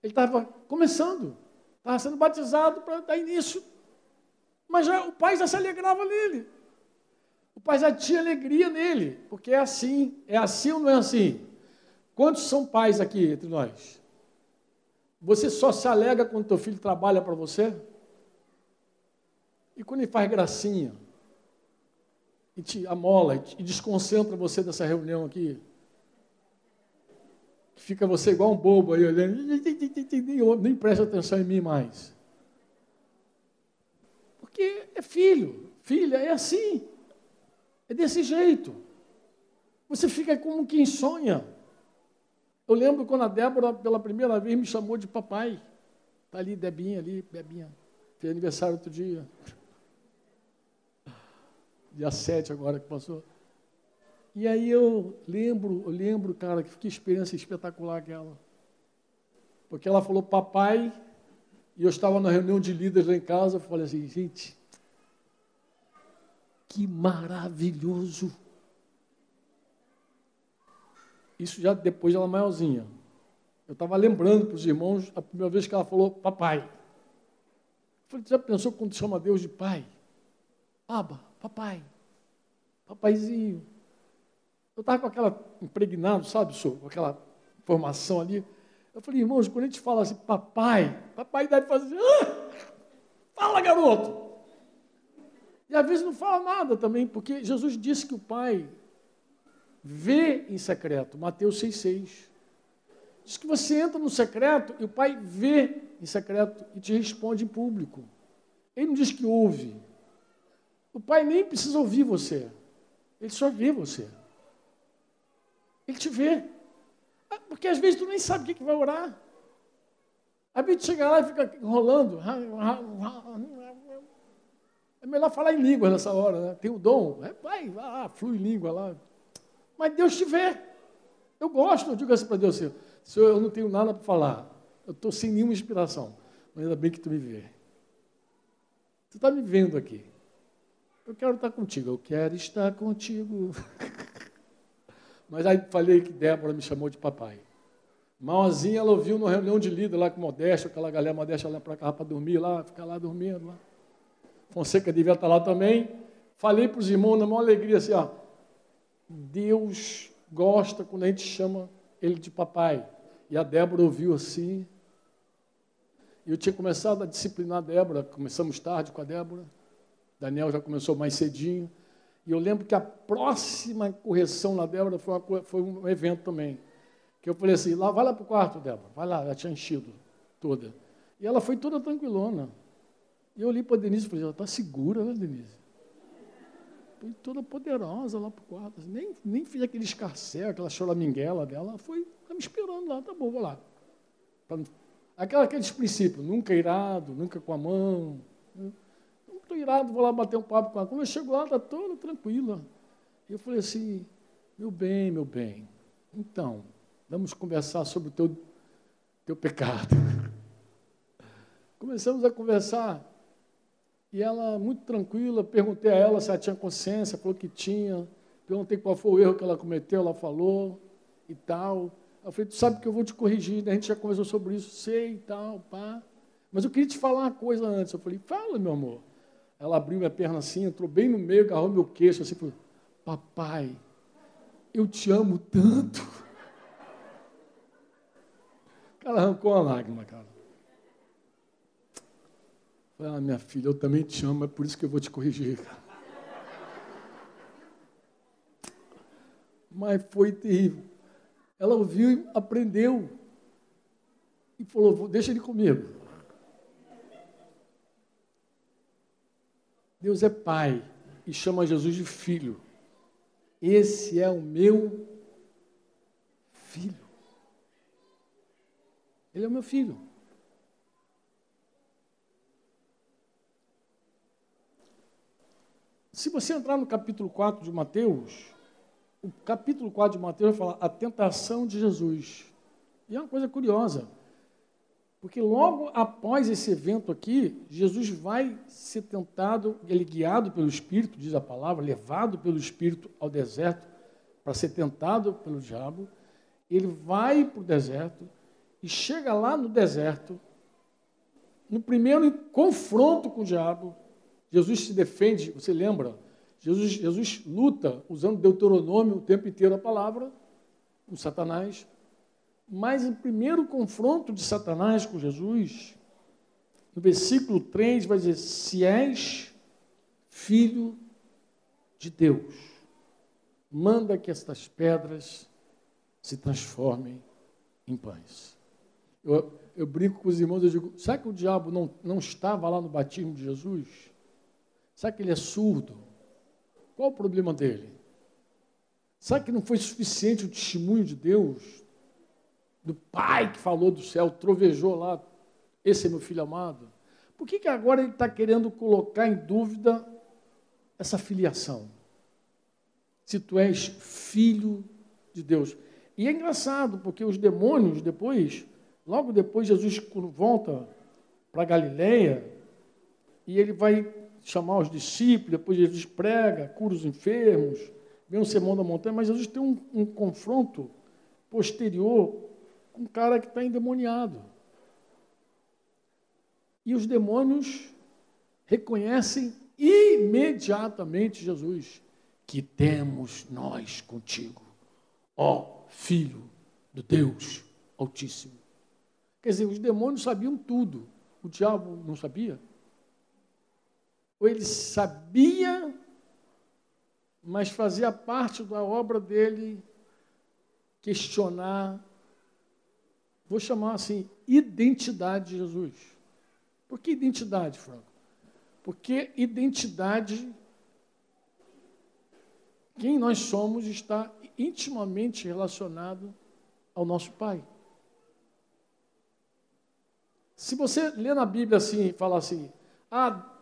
Ele estava começando, estava sendo batizado para dar início. Mas já, o pai já se alegrava nele. O pai já tinha alegria nele, porque é assim. É assim ou não é assim? Quantos são pais aqui entre nós? Você só se alegra quando teu filho trabalha para você? E quando ele faz gracinha? E te amola, e desconcentra você dessa reunião aqui? Fica você igual um bobo aí olhando, nem presta atenção em mim mais. Porque é filho, filha, é assim. É desse jeito. Você fica como quem sonha. Eu lembro quando a Débora, pela primeira vez, me chamou de papai. Está ali, Debinha, ali, Bebinha. Fez aniversário outro dia. Dia 7 agora que passou. E aí eu lembro, eu lembro, cara, que experiência espetacular aquela. Porque ela falou papai, e eu estava na reunião de líderes lá em casa, eu falei assim, gente, que maravilhoso. Isso já depois ela maiorzinha. Eu estava lembrando para os irmãos a primeira vez que ela falou papai. Eu falei, já pensou quando chama Deus de pai? Aba, papai, papaizinho. Eu estava com aquela impregnado, sabe, senhor, com aquela formação ali. Eu falei, irmãos, quando a gente fala assim, papai, papai deve fazer, ah, fala garoto. E às vezes não fala nada também, porque Jesus disse que o Pai vê em secreto. Mateus 6,6. Diz que você entra no secreto e o Pai vê em secreto e te responde em público. Ele não diz que ouve. O Pai nem precisa ouvir você. Ele só vê você. Ele te vê. Ah, porque às vezes tu nem sabe o que vai orar. A gente chega lá e fica enrolando. É melhor falar em língua nessa hora, né? Tem o dom, é, vai, vai, flui língua lá. Mas Deus te vê. Eu gosto, eu digo assim para Deus, Senhor, Senhor, eu não tenho nada para falar. Eu estou sem nenhuma inspiração. Mas ainda bem que tu me vê. Tu está me vendo aqui. Eu quero estar contigo. Eu quero estar contigo. [laughs] Mas aí falei que Débora me chamou de papai. Mauazinha, ela ouviu numa reunião de líder lá com Modesto, aquela galera Modesta lá para cá para dormir lá, ficar lá dormindo lá. Fonseca devia estar lá também. Falei para os irmãos na maior alegria assim, ó, Deus gosta quando a gente chama ele de papai. E a Débora ouviu assim. Eu tinha começado a disciplinar a Débora, começamos tarde com a Débora. Daniel já começou mais cedinho. E eu lembro que a próxima correção na Débora foi, uma, foi um evento também. Que eu falei assim, lá, vai lá para o quarto, Débora, vai lá, ela tinha enchido toda. E ela foi toda tranquilona. E eu olhei para a Denise e falei, ela está segura, né, Denise? Foi toda poderosa lá para o quarto. Assim, nem, nem fiz aquele escarcel, aquela choraminguela dela. Ela foi tá me esperando lá, tá bom, vou lá. Aquela, aqueles princípios, nunca irado, nunca com a mão. Né? Estou irado, vou lá bater um papo com ela. Quando eu chego lá, está toda tranquila. Eu falei assim, meu bem, meu bem, então, vamos conversar sobre o teu, teu pecado. [laughs] Começamos a conversar e ela, muito tranquila, perguntei a ela se ela tinha consciência, falou que tinha. Perguntei qual foi o erro que ela cometeu, ela falou e tal. Eu falei, tu sabe que eu vou te corrigir, né? a gente já conversou sobre isso, sei e tal, pá. Mas eu queria te falar uma coisa antes. Eu falei, fala, meu amor. Ela abriu minha perna assim, entrou bem no meio, agarrou meu queixo assim, falou, papai, eu te amo tanto. [laughs] Cara arrancou uma lágrima, cara. Falei, ah, minha filha, eu também te amo, é por isso que eu vou te corrigir, cara. [laughs] Mas foi terrível. Ela ouviu e aprendeu. E falou, deixa ele comigo. Deus é pai e chama Jesus de filho. Esse é o meu filho. Ele é o meu filho. Se você entrar no capítulo 4 de Mateus, o capítulo 4 de Mateus vai falar a tentação de Jesus. E é uma coisa curiosa. Porque logo após esse evento aqui, Jesus vai ser tentado, ele guiado pelo Espírito, diz a palavra, levado pelo Espírito ao deserto para ser tentado pelo diabo. Ele vai para o deserto e chega lá no deserto. No primeiro confronto com o diabo, Jesus se defende, você lembra? Jesus, Jesus luta usando Deuteronômio o tempo inteiro a palavra com Satanás. Mas o primeiro confronto de Satanás com Jesus, no versículo 3, vai dizer: Se és filho de Deus, manda que estas pedras se transformem em pães. Eu, eu brinco com os irmãos, eu digo: será que o diabo não, não estava lá no batismo de Jesus? Será que ele é surdo? Qual o problema dele? Será que não foi suficiente o testemunho de Deus do pai que falou do céu, trovejou lá, esse é meu filho amado. Por que, que agora ele está querendo colocar em dúvida essa filiação? Se tu és filho de Deus. E é engraçado, porque os demônios, depois, logo depois, Jesus volta para Galileia e ele vai chamar os discípulos, depois Jesus prega, cura os enfermos, vem um sermão da montanha, mas Jesus tem um, um confronto posterior um cara que está endemoniado. E os demônios reconhecem imediatamente Jesus, que temos nós contigo, ó Filho do Deus Altíssimo. Quer dizer, os demônios sabiam tudo, o diabo não sabia? Ou ele sabia, mas fazia parte da obra dele questionar vou chamar assim, identidade de Jesus. Por que identidade, Franco? Porque identidade, quem nós somos, está intimamente relacionado ao nosso Pai. Se você lê na Bíblia assim, fala assim, ah,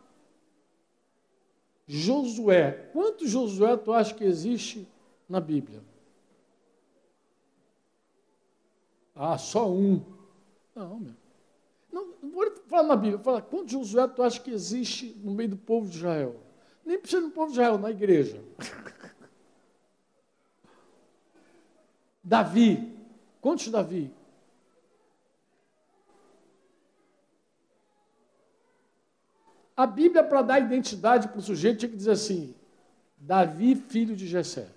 Josué, quantos Josué tu acha que existe na Bíblia? Ah, só um. Não, meu. Não, vou falar na Bíblia, fala, quantos Josué tu acha que existe no meio do povo de Israel? Nem precisa do povo de Israel, na igreja. [laughs] Davi, quantos Davi? A Bíblia, para dar identidade para o sujeito, tinha que dizer assim: Davi, filho de Jessé.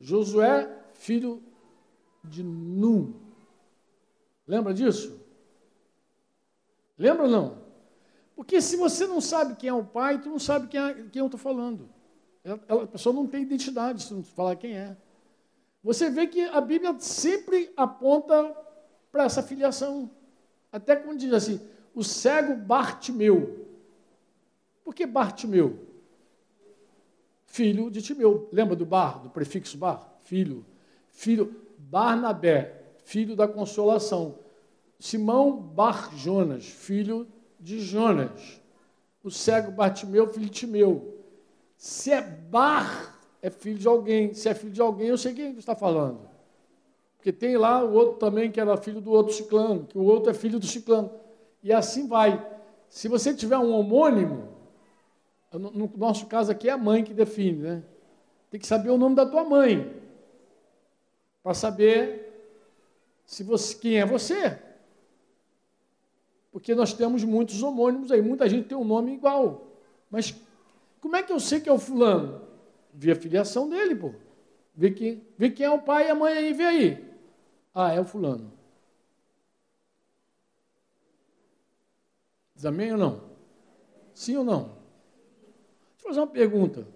Josué, filho de Num. Lembra disso? Lembra ou não? Porque se você não sabe quem é o pai, tu não sabe quem, é, quem eu estou falando. Ela, a pessoa não tem identidade se não falar quem é. Você vê que a Bíblia sempre aponta para essa filiação. Até quando diz assim, o cego Bartimeu. Por que Bartimeu? Filho de Timeu. Lembra do bar, do prefixo bar? Filho filho Barnabé, filho da consolação. Simão Bar Jonas, filho de Jonas. O cego Bartimeu, filho de Timeu. Se é Bar, é filho de alguém. Se é filho de alguém, eu sei quem está falando. Porque tem lá o outro também que era filho do outro ciclano, que o outro é filho do ciclano. E assim vai. Se você tiver um homônimo, no nosso caso aqui é a mãe que define, né? Tem que saber o nome da tua mãe para saber se você, quem é você. Porque nós temos muitos homônimos aí, muita gente tem um nome igual. Mas como é que eu sei que é o fulano? Vê a filiação dele, pô. Vê quem, vê quem é o pai e a mãe aí, vê aí. Ah, é o fulano. Diz amém ou não? Sim ou não? Deixa eu fazer uma pergunta.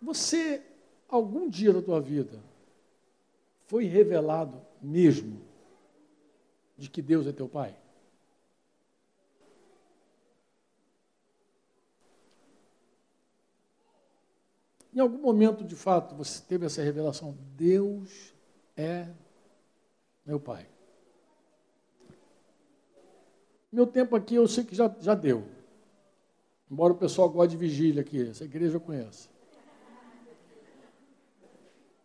Você, algum dia da tua vida, foi revelado mesmo de que Deus é teu Pai? Em algum momento, de fato, você teve essa revelação: Deus é meu Pai. Meu tempo aqui eu sei que já, já deu. Embora o pessoal goste de vigília aqui, essa igreja eu conheço.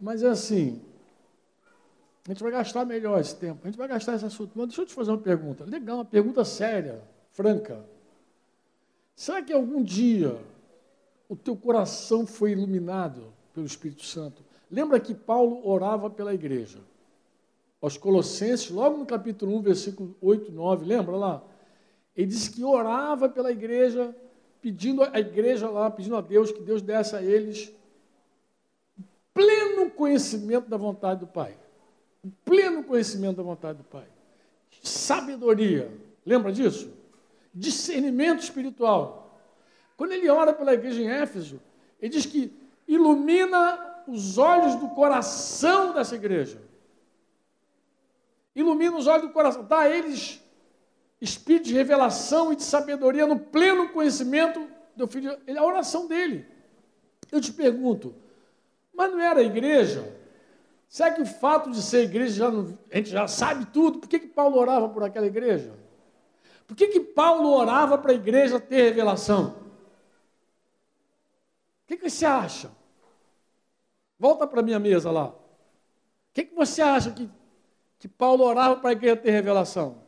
Mas é assim, a gente vai gastar melhor esse tempo, a gente vai gastar esse assunto. Mas deixa eu te fazer uma pergunta, legal, uma pergunta séria, franca. Será que algum dia o teu coração foi iluminado pelo Espírito Santo? Lembra que Paulo orava pela igreja? Aos Colossenses, logo no capítulo 1, versículo 8, 9, lembra lá? Ele disse que orava pela igreja, pedindo a igreja lá, pedindo a Deus que Deus desse a eles pleno conhecimento da vontade do Pai. Pleno conhecimento da vontade do Pai. Sabedoria. Lembra disso? Discernimento espiritual. Quando ele ora pela igreja em Éfeso, ele diz que ilumina os olhos do coração dessa igreja. Ilumina os olhos do coração, dá a eles espírito de revelação e de sabedoria no pleno conhecimento do filho. É a oração dele. Eu te pergunto, mas não era a igreja? Será que o fato de ser igreja, não, a gente já sabe tudo? Por que, que Paulo orava por aquela igreja? Por que, que Paulo orava para a igreja ter revelação? O que, que você acha? Volta para a minha mesa lá. O que, que você acha que, que Paulo orava para a igreja ter revelação?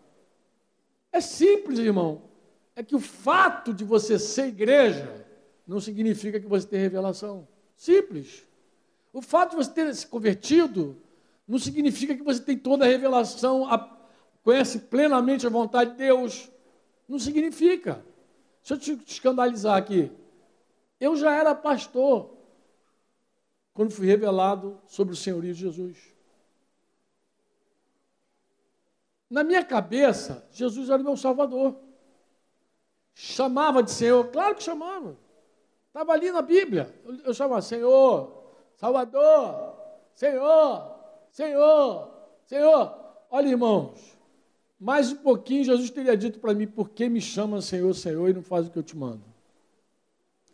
É simples, irmão. É que o fato de você ser igreja não significa que você tem revelação. Simples. O fato de você ter se convertido não significa que você tem toda a revelação, a, conhece plenamente a vontade de Deus. Não significa. Deixa eu te escandalizar aqui. Eu já era pastor quando fui revelado sobre o senhorio de Jesus. Na minha cabeça, Jesus era o meu salvador. Chamava de Senhor, claro que chamava. Estava ali na Bíblia. Eu, eu chamava Senhor, Salvador, Senhor, Senhor, Senhor. Olha, irmãos, mais um pouquinho Jesus teria dito para mim: por que me chama Senhor, Senhor e não faz o que eu te mando?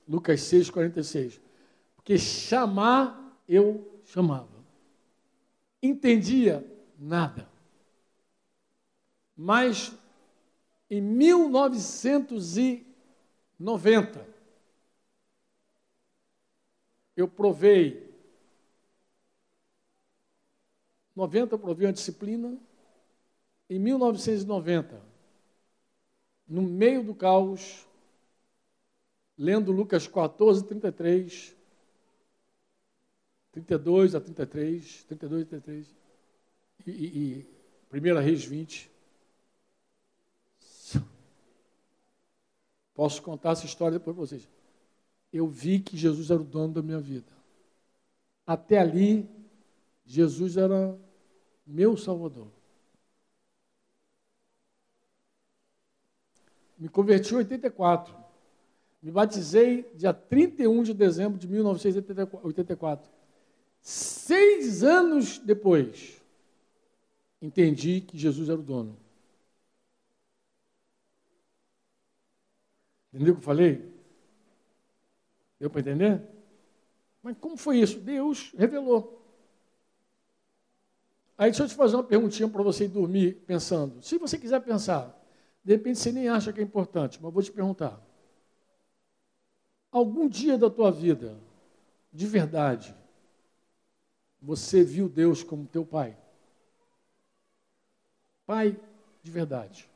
Lucas 6, 46. Porque chamar, eu chamava. Entendia nada. Mas em 1990, eu provei 90 eu provei uma disciplina. Em 1990, no meio do caos, lendo Lucas 14, 33, 32 a 33, 32 a 33, e, e, e 1 Reis 20. Posso contar essa história depois para vocês. Eu vi que Jesus era o dono da minha vida. Até ali, Jesus era meu Salvador. Me converti em 84. Me batizei dia 31 de dezembro de 1984. Seis anos depois, entendi que Jesus era o dono. Entendeu o que eu falei? Deu para entender? Mas como foi isso? Deus revelou. Aí deixa eu te fazer uma perguntinha para você ir dormir pensando. Se você quiser pensar, de repente você nem acha que é importante, mas vou te perguntar. Algum dia da tua vida, de verdade, você viu Deus como teu pai? Pai de verdade.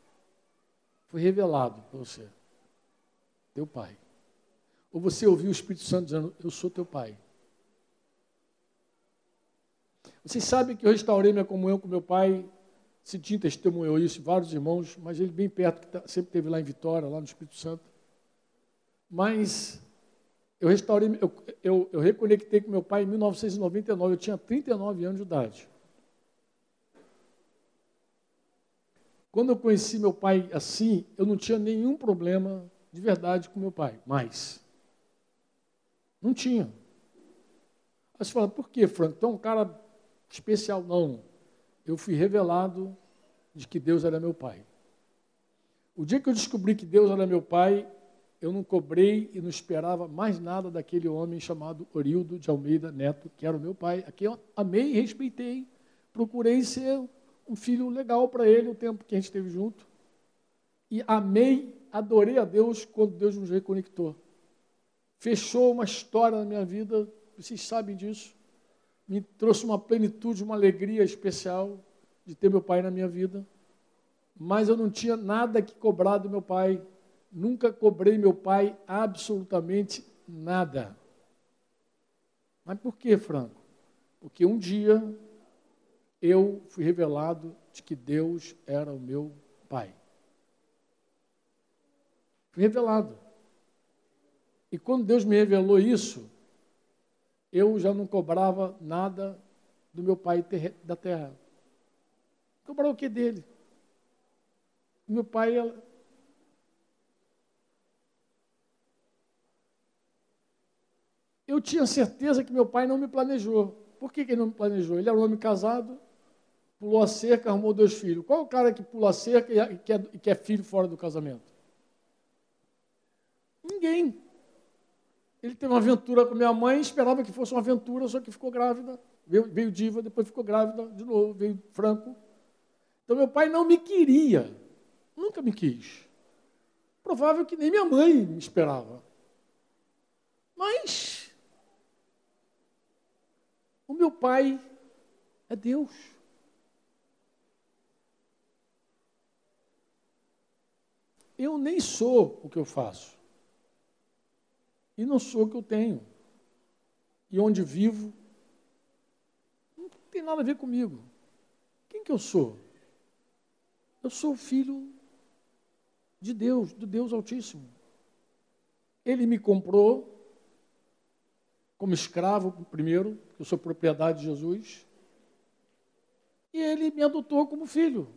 Foi revelado para você. Teu pai. Ou você ouviu o Espírito Santo dizendo: Eu sou teu pai. Vocês sabem que eu restaurei minha comunhão com meu pai Cidinho testemunhou isso, vários irmãos, mas ele bem perto, que tá, sempre esteve lá em Vitória, lá no Espírito Santo. Mas eu restaurei, eu, eu, eu reconectei com meu pai em 1999, eu tinha 39 anos de idade. Quando eu conheci meu pai assim, eu não tinha nenhum problema de verdade com meu pai, mais. Não tinha. Aí você fala, por que, Franco? Então, um cara especial. Não. Eu fui revelado de que Deus era meu pai. O dia que eu descobri que Deus era meu pai, eu não cobrei e não esperava mais nada daquele homem chamado Orildo de Almeida Neto, que era o meu pai, a quem eu amei e respeitei. Procurei ser um filho legal para ele o tempo que a gente esteve junto. E amei, adorei a Deus quando Deus nos reconectou fechou uma história na minha vida, vocês sabem disso. Me trouxe uma plenitude, uma alegria especial de ter meu pai na minha vida. Mas eu não tinha nada que cobrar do meu pai. Nunca cobrei meu pai absolutamente nada. Mas por que, Franco? Porque um dia eu fui revelado de que Deus era o meu pai. Fui revelado. E quando Deus me revelou isso, eu já não cobrava nada do meu pai da terra. Cobrava o que dele? Meu pai, ela... eu tinha certeza que meu pai não me planejou. Por que, que ele não me planejou? Ele era um homem casado, pulou a cerca, arrumou dois filhos. Qual é o cara que pula a cerca e quer, e quer filho fora do casamento? Ninguém. Ele teve uma aventura com minha mãe, esperava que fosse uma aventura, só que ficou grávida. Veio, veio diva, depois ficou grávida de novo, veio franco. Então meu pai não me queria, nunca me quis. Provável que nem minha mãe me esperava. Mas o meu pai é Deus. Eu nem sou o que eu faço. E não sou o que eu tenho. E onde vivo, não tem nada a ver comigo. Quem que eu sou? Eu sou filho de Deus, do Deus Altíssimo. Ele me comprou como escravo primeiro, eu sou propriedade de Jesus, e ele me adotou como filho.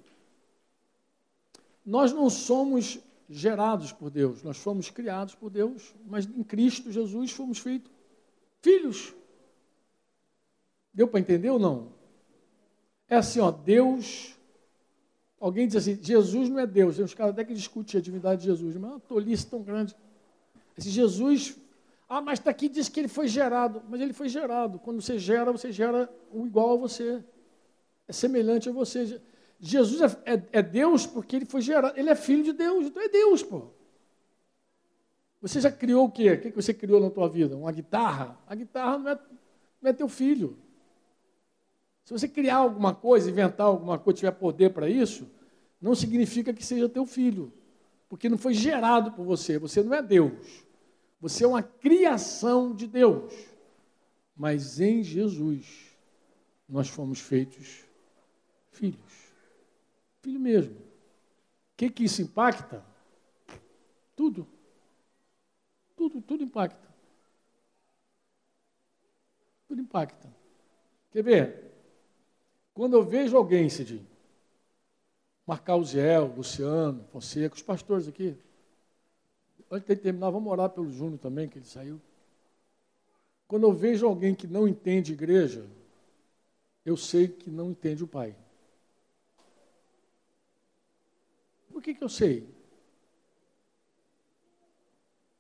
Nós não somos gerados por Deus, nós fomos criados por Deus, mas em Cristo Jesus fomos feitos filhos. Deu para entender ou não? É assim, ó, Deus. Alguém diz assim, Jesus não é Deus. Tem uns caras até que discutem a divindade de Jesus, mas é uma tolice tão grande. Esse Jesus. Ah, mas está aqui diz que ele foi gerado. Mas ele foi gerado. Quando você gera, você gera o igual a você. É semelhante a você. Jesus é, é, é, Deus porque ele foi gerado, ele é filho de Deus, então é Deus, pô. Você já criou o quê? O que você criou na tua vida? Uma guitarra? A guitarra não é, não é teu filho. Se você criar alguma coisa, inventar alguma coisa, tiver poder para isso, não significa que seja teu filho. Porque não foi gerado por você. Você não é Deus. Você é uma criação de Deus. Mas em Jesus, nós fomos feitos filhos filho mesmo. O que, que isso impacta? Tudo. Tudo, tudo impacta. Tudo impacta. Quer ver? Quando eu vejo alguém, Cidinho, marcar o Luciano, Fonseca, os pastores aqui, antes de terminar, vamos orar pelo Júnior também, que ele saiu. Quando eu vejo alguém que não entende igreja, eu sei que não entende o Pai. Por que, que eu sei?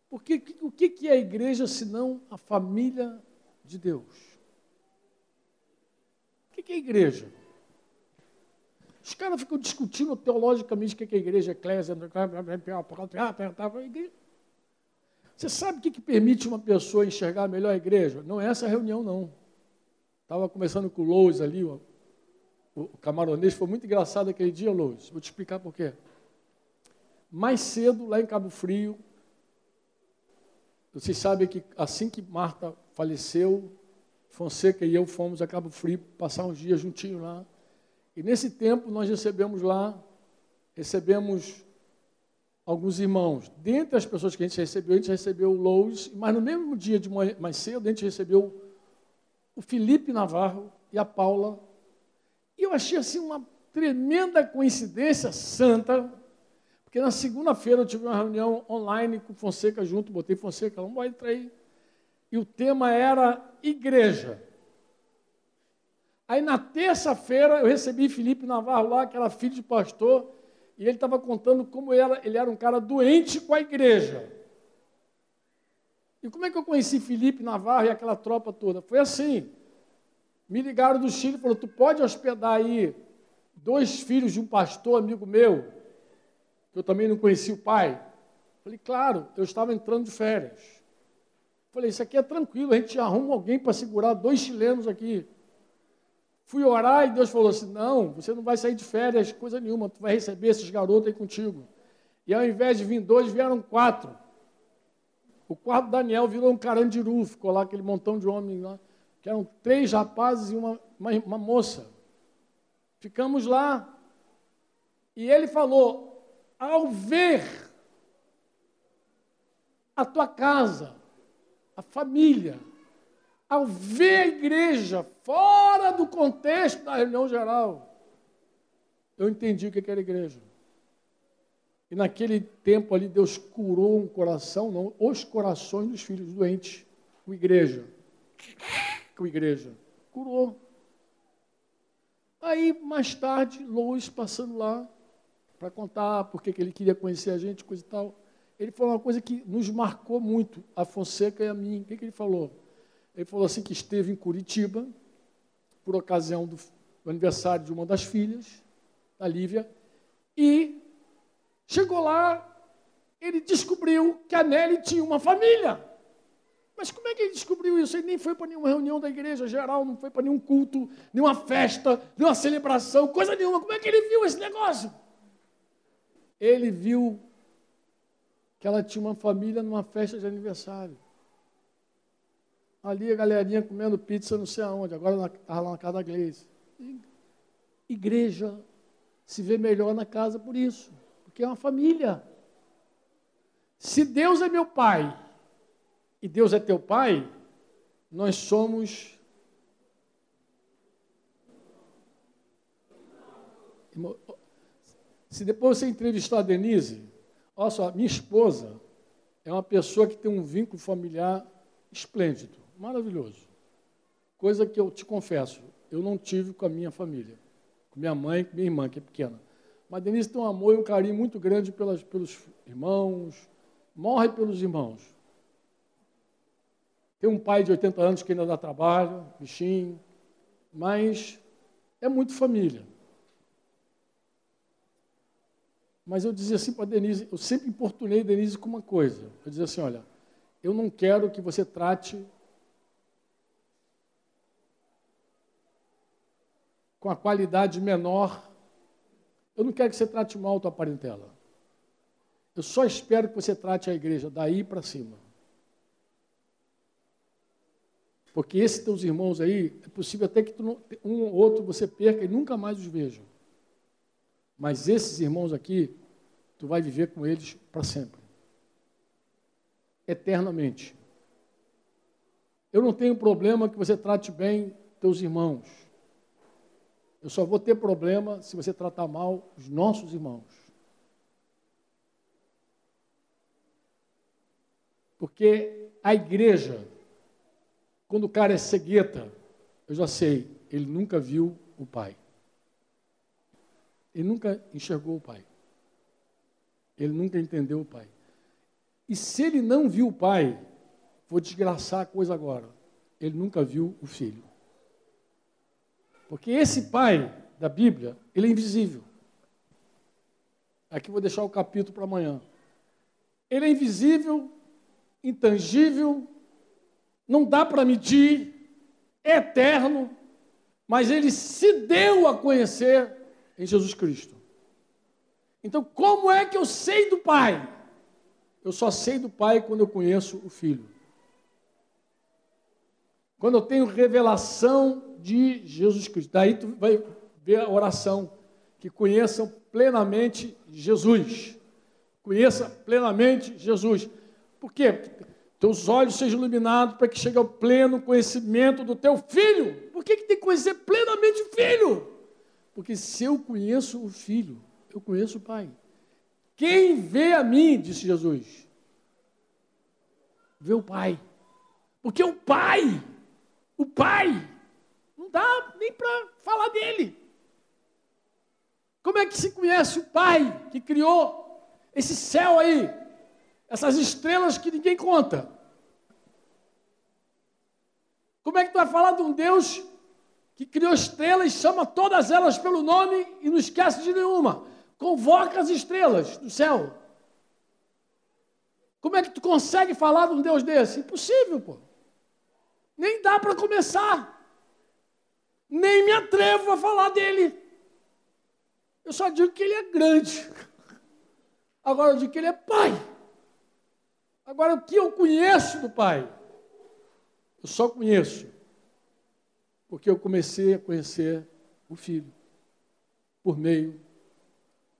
Porque o que, que é a igreja senão a família de Deus? O que, que é a igreja? Os caras ficam discutindo teologicamente o que é a igreja, eclésia, você sabe o que, que permite uma pessoa enxergar melhor a igreja? Não é essa reunião, não. Estava conversando com o Lois ali, o, o camaronês, foi muito engraçado aquele dia, Lois. Vou te explicar por quê. Mais cedo, lá em Cabo Frio, vocês sabem que assim que Marta faleceu, Fonseca e eu fomos a Cabo Frio passar uns dias juntinhos lá. E nesse tempo nós recebemos lá, recebemos alguns irmãos. Dentre as pessoas que a gente recebeu, a gente recebeu o Lois, mas no mesmo dia de mais cedo a gente recebeu o Felipe Navarro e a Paula. E eu achei assim uma tremenda coincidência santa, porque na segunda-feira eu tive uma reunião online com Fonseca junto, botei Fonseca, vamos entrar aí. E o tema era igreja. Aí na terça-feira eu recebi Felipe Navarro lá, que era filho de pastor, e ele estava contando como era, ele era um cara doente com a igreja. E como é que eu conheci Felipe Navarro e aquela tropa toda? Foi assim. Me ligaram do Chile e falaram: Tu pode hospedar aí dois filhos de um pastor amigo meu, que eu também não conhecia o pai? Falei: Claro, eu estava entrando de férias. Falei: Isso aqui é tranquilo, a gente arruma alguém para segurar dois chilenos aqui. Fui orar e Deus falou assim: Não, você não vai sair de férias, coisa nenhuma, tu vai receber esses garotos aí contigo. E ao invés de vir dois, vieram quatro. O quarto Daniel virou um carandiru, ficou lá aquele montão de homens lá, que eram três rapazes e uma, uma, uma moça. Ficamos lá. E ele falou: Ao ver a tua casa, a família, ao ver a igreja fora do contexto da reunião geral, eu entendi o que era igreja. E naquele tempo ali, Deus curou um coração, não, os corações dos filhos doentes, com igreja. Com igreja. Curou. Aí, mais tarde, Lois passando lá para contar porque que ele queria conhecer a gente, coisa e tal. Ele falou uma coisa que nos marcou muito, a Fonseca e a mim. O que, que ele falou? Ele falou assim que esteve em Curitiba, por ocasião do, do aniversário de uma das filhas, da Lívia, e chegou lá, ele descobriu que a Nelly tinha uma família. Mas como é que ele descobriu isso? Ele nem foi para nenhuma reunião da igreja geral, não foi para nenhum culto, nenhuma festa, nenhuma celebração, coisa nenhuma. Como é que ele viu esse negócio? Ele viu que ela tinha uma família numa festa de aniversário. Ali a galerinha comendo pizza não sei aonde, agora estava lá na casa da Gleice. Igreja se vê melhor na casa por isso, porque é uma família. Se Deus é meu pai e Deus é teu pai, nós somos Se depois você entrevistar a Denise, olha só, minha esposa é uma pessoa que tem um vínculo familiar esplêndido maravilhoso. Coisa que eu te confesso, eu não tive com a minha família, com minha mãe, com minha irmã, que é pequena. Mas Denise tem um amor e um carinho muito grande pelas, pelos irmãos, morre pelos irmãos. Tem um pai de 80 anos que ainda dá trabalho, bichinho, mas é muito família. Mas eu dizia assim para Denise, eu sempre importunei Denise com uma coisa. Eu dizia assim, olha, eu não quero que você trate com a qualidade menor. Eu não quero que você trate mal a tua parentela. Eu só espero que você trate a igreja daí para cima. Porque esses teus irmãos aí, é possível até que não, um ou outro você perca e nunca mais os veja. Mas esses irmãos aqui, tu vai viver com eles para sempre. Eternamente. Eu não tenho problema que você trate bem teus irmãos. Eu só vou ter problema se você tratar mal os nossos irmãos. Porque a igreja, quando o cara é cegueta, eu já sei, ele nunca viu o pai. Ele nunca enxergou o pai. Ele nunca entendeu o pai. E se ele não viu o pai, vou desgraçar a coisa agora. Ele nunca viu o filho. Porque esse pai da Bíblia, ele é invisível. Aqui vou deixar o capítulo para amanhã. Ele é invisível, intangível, não dá para medir, é eterno, mas ele se deu a conhecer em Jesus Cristo. Então, como é que eu sei do Pai? Eu só sei do Pai quando eu conheço o Filho. Quando eu tenho revelação de Jesus Cristo. Daí tu vai ver a oração, que conheçam plenamente Jesus. Conheça plenamente Jesus. Por quê? Teus olhos sejam iluminados para que chegue ao pleno conhecimento do teu filho. Por que, que tem que conhecer plenamente o filho? Porque se eu conheço o filho, eu conheço o pai. Quem vê a mim, disse Jesus, vê o pai. Porque o pai, o pai, não dá nem para falar dele. Como é que se conhece o pai que criou esse céu aí, essas estrelas que ninguém conta. Como é que tu vai falar de um Deus que criou estrelas, chama todas elas pelo nome e não esquece de nenhuma? Convoca as estrelas do céu. Como é que tu consegue falar de um Deus desse? Impossível, pô. Nem dá para começar. Nem me atrevo a falar dele. Eu só digo que ele é grande. Agora eu digo que ele é pai. Agora, o que eu conheço do Pai? Eu só conheço porque eu comecei a conhecer o Filho por meio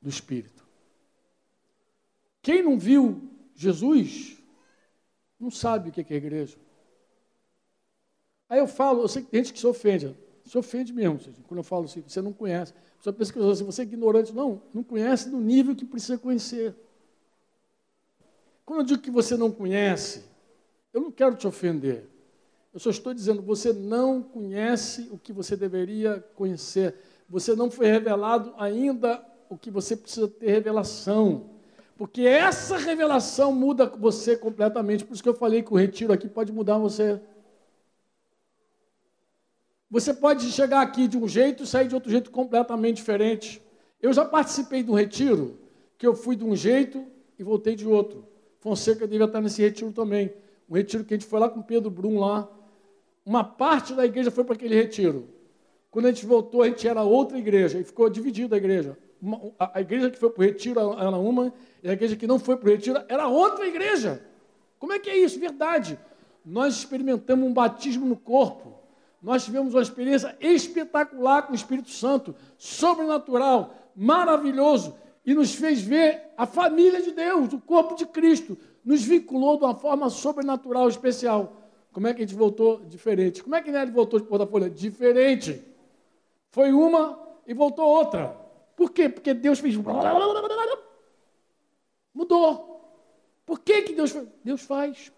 do Espírito. Quem não viu Jesus não sabe o que é igreja. Aí eu falo, eu sei que tem gente que se ofende, se ofende mesmo, quando eu falo assim, você não conhece. Você pensa que você é ignorante. Não, não conhece no nível que precisa conhecer. Quando eu digo que você não conhece, eu não quero te ofender. Eu só estou dizendo, você não conhece o que você deveria conhecer. Você não foi revelado ainda o que você precisa ter revelação. Porque essa revelação muda você completamente. Por isso que eu falei que o retiro aqui pode mudar você. Você pode chegar aqui de um jeito e sair de outro jeito completamente diferente. Eu já participei de um retiro que eu fui de um jeito e voltei de outro. Fonseca devia estar nesse retiro também. Um retiro que a gente foi lá com Pedro Brum lá. Uma parte da igreja foi para aquele retiro. Quando a gente voltou, a gente era outra igreja e ficou dividida a igreja. Uma, a, a, igreja que foi para o retiro era uma, e a igreja que não foi para o retiro era outra igreja. Como é que é isso? Verdade. Nós experimentamos um batismo no corpo. Nós tivemos uma experiência espetacular com o Espírito Santo, sobrenatural, maravilhoso e nos fez ver a família de Deus, o corpo de Cristo, nos vinculou de uma forma sobrenatural, especial. Como é que a gente voltou diferente? Como é que gente voltou de Porta Folha? Diferente. Foi uma e voltou outra. Por quê? Porque Deus fez. Mudou. Por que, que Deus faz? Deus faz.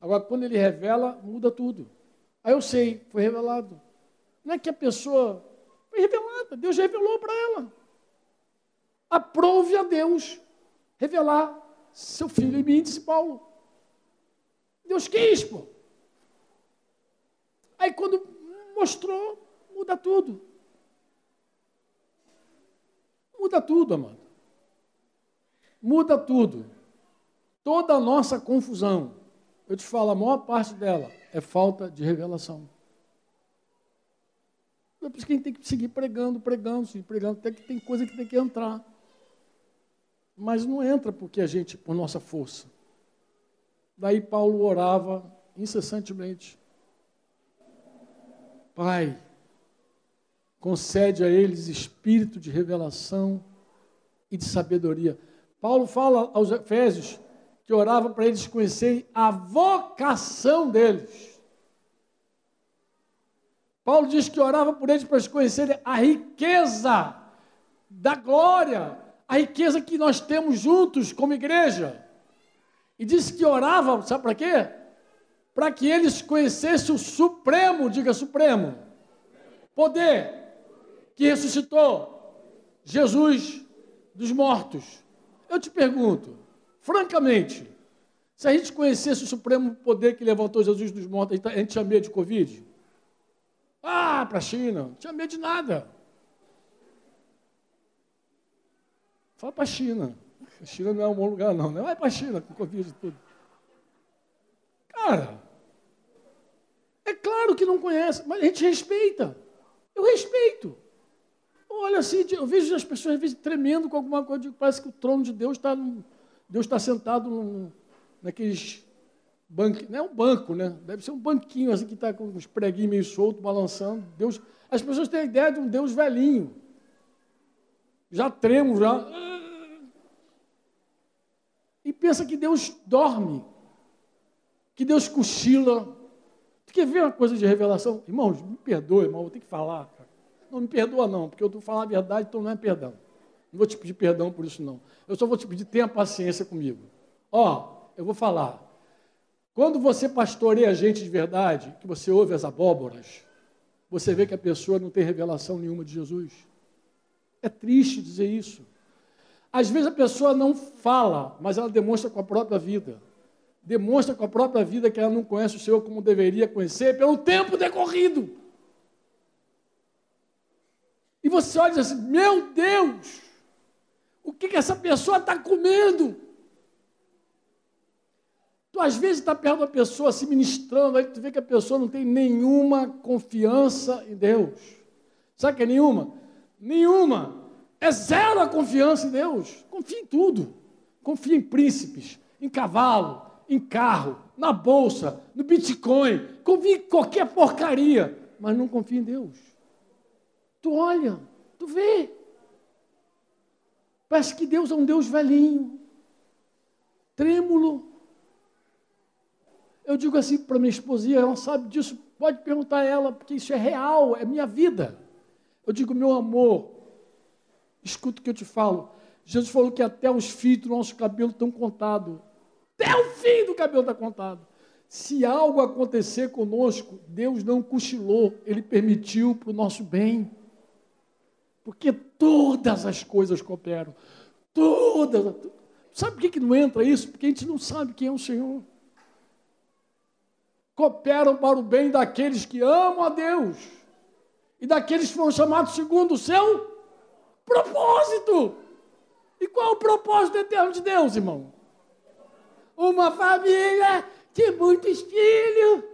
Agora, quando Ele revela, muda tudo. Aí eu sei, foi revelado. Não é que a pessoa foi revelada, Deus revelou para ela aprove a Deus revelar seu filho em mim, disse Paulo. Deus quis, pô. Aí quando mostrou, muda tudo. Muda tudo, amado. Muda tudo. Toda a nossa confusão, eu te falo, a maior parte dela é falta de revelação. É por isso que a gente tem que seguir pregando, pregando, seguir pregando, até que tem coisa que tem que entrar. Mas não entra porque a gente, por nossa força. Daí Paulo orava incessantemente. Pai, concede a eles espírito de revelação e de sabedoria. Paulo fala aos Efésios que orava para eles conhecerem a vocação deles. Paulo diz que orava por eles para eles conhecerem a riqueza da glória a riqueza que nós temos juntos como igreja. E disse que orava, sabe para quê? Para que eles conhecessem o Supremo, diga Supremo, poder que ressuscitou Jesus dos mortos. Eu te pergunto, francamente, se a gente conhecesse o Supremo Poder que levantou Jesus dos mortos, a gente tinha medo de Covid? Ah, para a China, não tinha medo de nada. Fala para a China. China não é um bom lugar, não. Né? vai para a China com Covid e tudo. Cara, é claro que não conhece, mas a gente respeita. Eu respeito. Olha assim, eu vejo as pessoas tremendo com alguma coisa, parece que o trono de Deus está Deus está sentado num, naqueles bancos, não é um banco, né? Deve ser um banquinho assim que está com os preguinhos meio soltos, balançando. Deus, As pessoas têm a ideia de um Deus velhinho. Já tremo, já. Pensa que Deus dorme, que Deus cochila. Tu quer ver uma coisa de revelação? Irmãos, me perdoe, irmão, vou ter que falar. Cara. Não me perdoa, não, porque eu estou falando a verdade, então não é perdão. Não vou te pedir perdão por isso, não. Eu só vou te pedir, tenha paciência comigo. Ó, eu vou falar. Quando você pastoreia gente de verdade, que você ouve as abóboras, você vê que a pessoa não tem revelação nenhuma de Jesus. É triste dizer isso. Às vezes a pessoa não fala, mas ela demonstra com a própria vida. Demonstra com a própria vida que ela não conhece o Senhor como deveria conhecer pelo tempo decorrido. E você olha e diz assim: Meu Deus, o que, que essa pessoa está comendo? Tu às vezes está perto da pessoa se ministrando, aí tu vê que a pessoa não tem nenhuma confiança em Deus. Sabe que é nenhuma? Nenhuma. É zero a confiança em Deus. Confia em tudo. Confia em príncipes, em cavalo, em carro, na bolsa, no Bitcoin. Confia em qualquer porcaria, mas não confia em Deus. Tu olha, tu vê. Parece que Deus é um Deus velhinho, trêmulo, eu digo assim para minha esposinha, ela sabe disso, pode perguntar a ela, porque isso é real, é minha vida. Eu digo, meu amor, escuta o que eu te falo. Jesus falou que até os fios do nosso cabelo estão contados. Até o fim do cabelo está contado. Se algo acontecer conosco, Deus não cochilou, Ele permitiu para o nosso bem. Porque todas as coisas cooperam. Todas. Sabe por que não entra isso? Porque a gente não sabe quem é o Senhor cooperam para o bem daqueles que amam a Deus e daqueles que foram chamados segundo o seu propósito. E qual é o propósito eterno de Deus, irmão? Uma família de muitos filhos,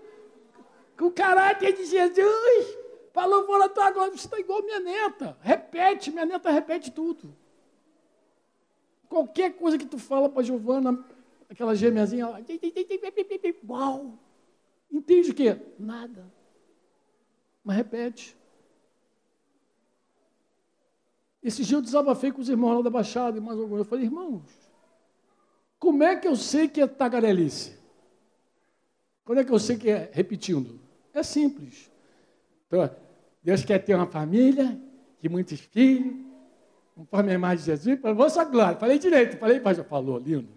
com caráter de Jesus. Falou, vou lá, tua glória, você está igual minha neta. Repete, minha neta repete tudo. Qualquer coisa que tu fala para Giovana, aquela gêmeazinha, ela... Entende o quê? Nada. Mas repete. Esse dia eu desabafei com os irmãos lá da Baixada e mais alguns. Eu falei, irmãos, como é que eu sei que é tagarelice? Quando é que eu sei que é repetindo? É simples. Então, Deus quer ter uma família de muitos filhos, conforme a imagem de Jesus, para vossa glória. Falei direito, falei, já falou, lindo.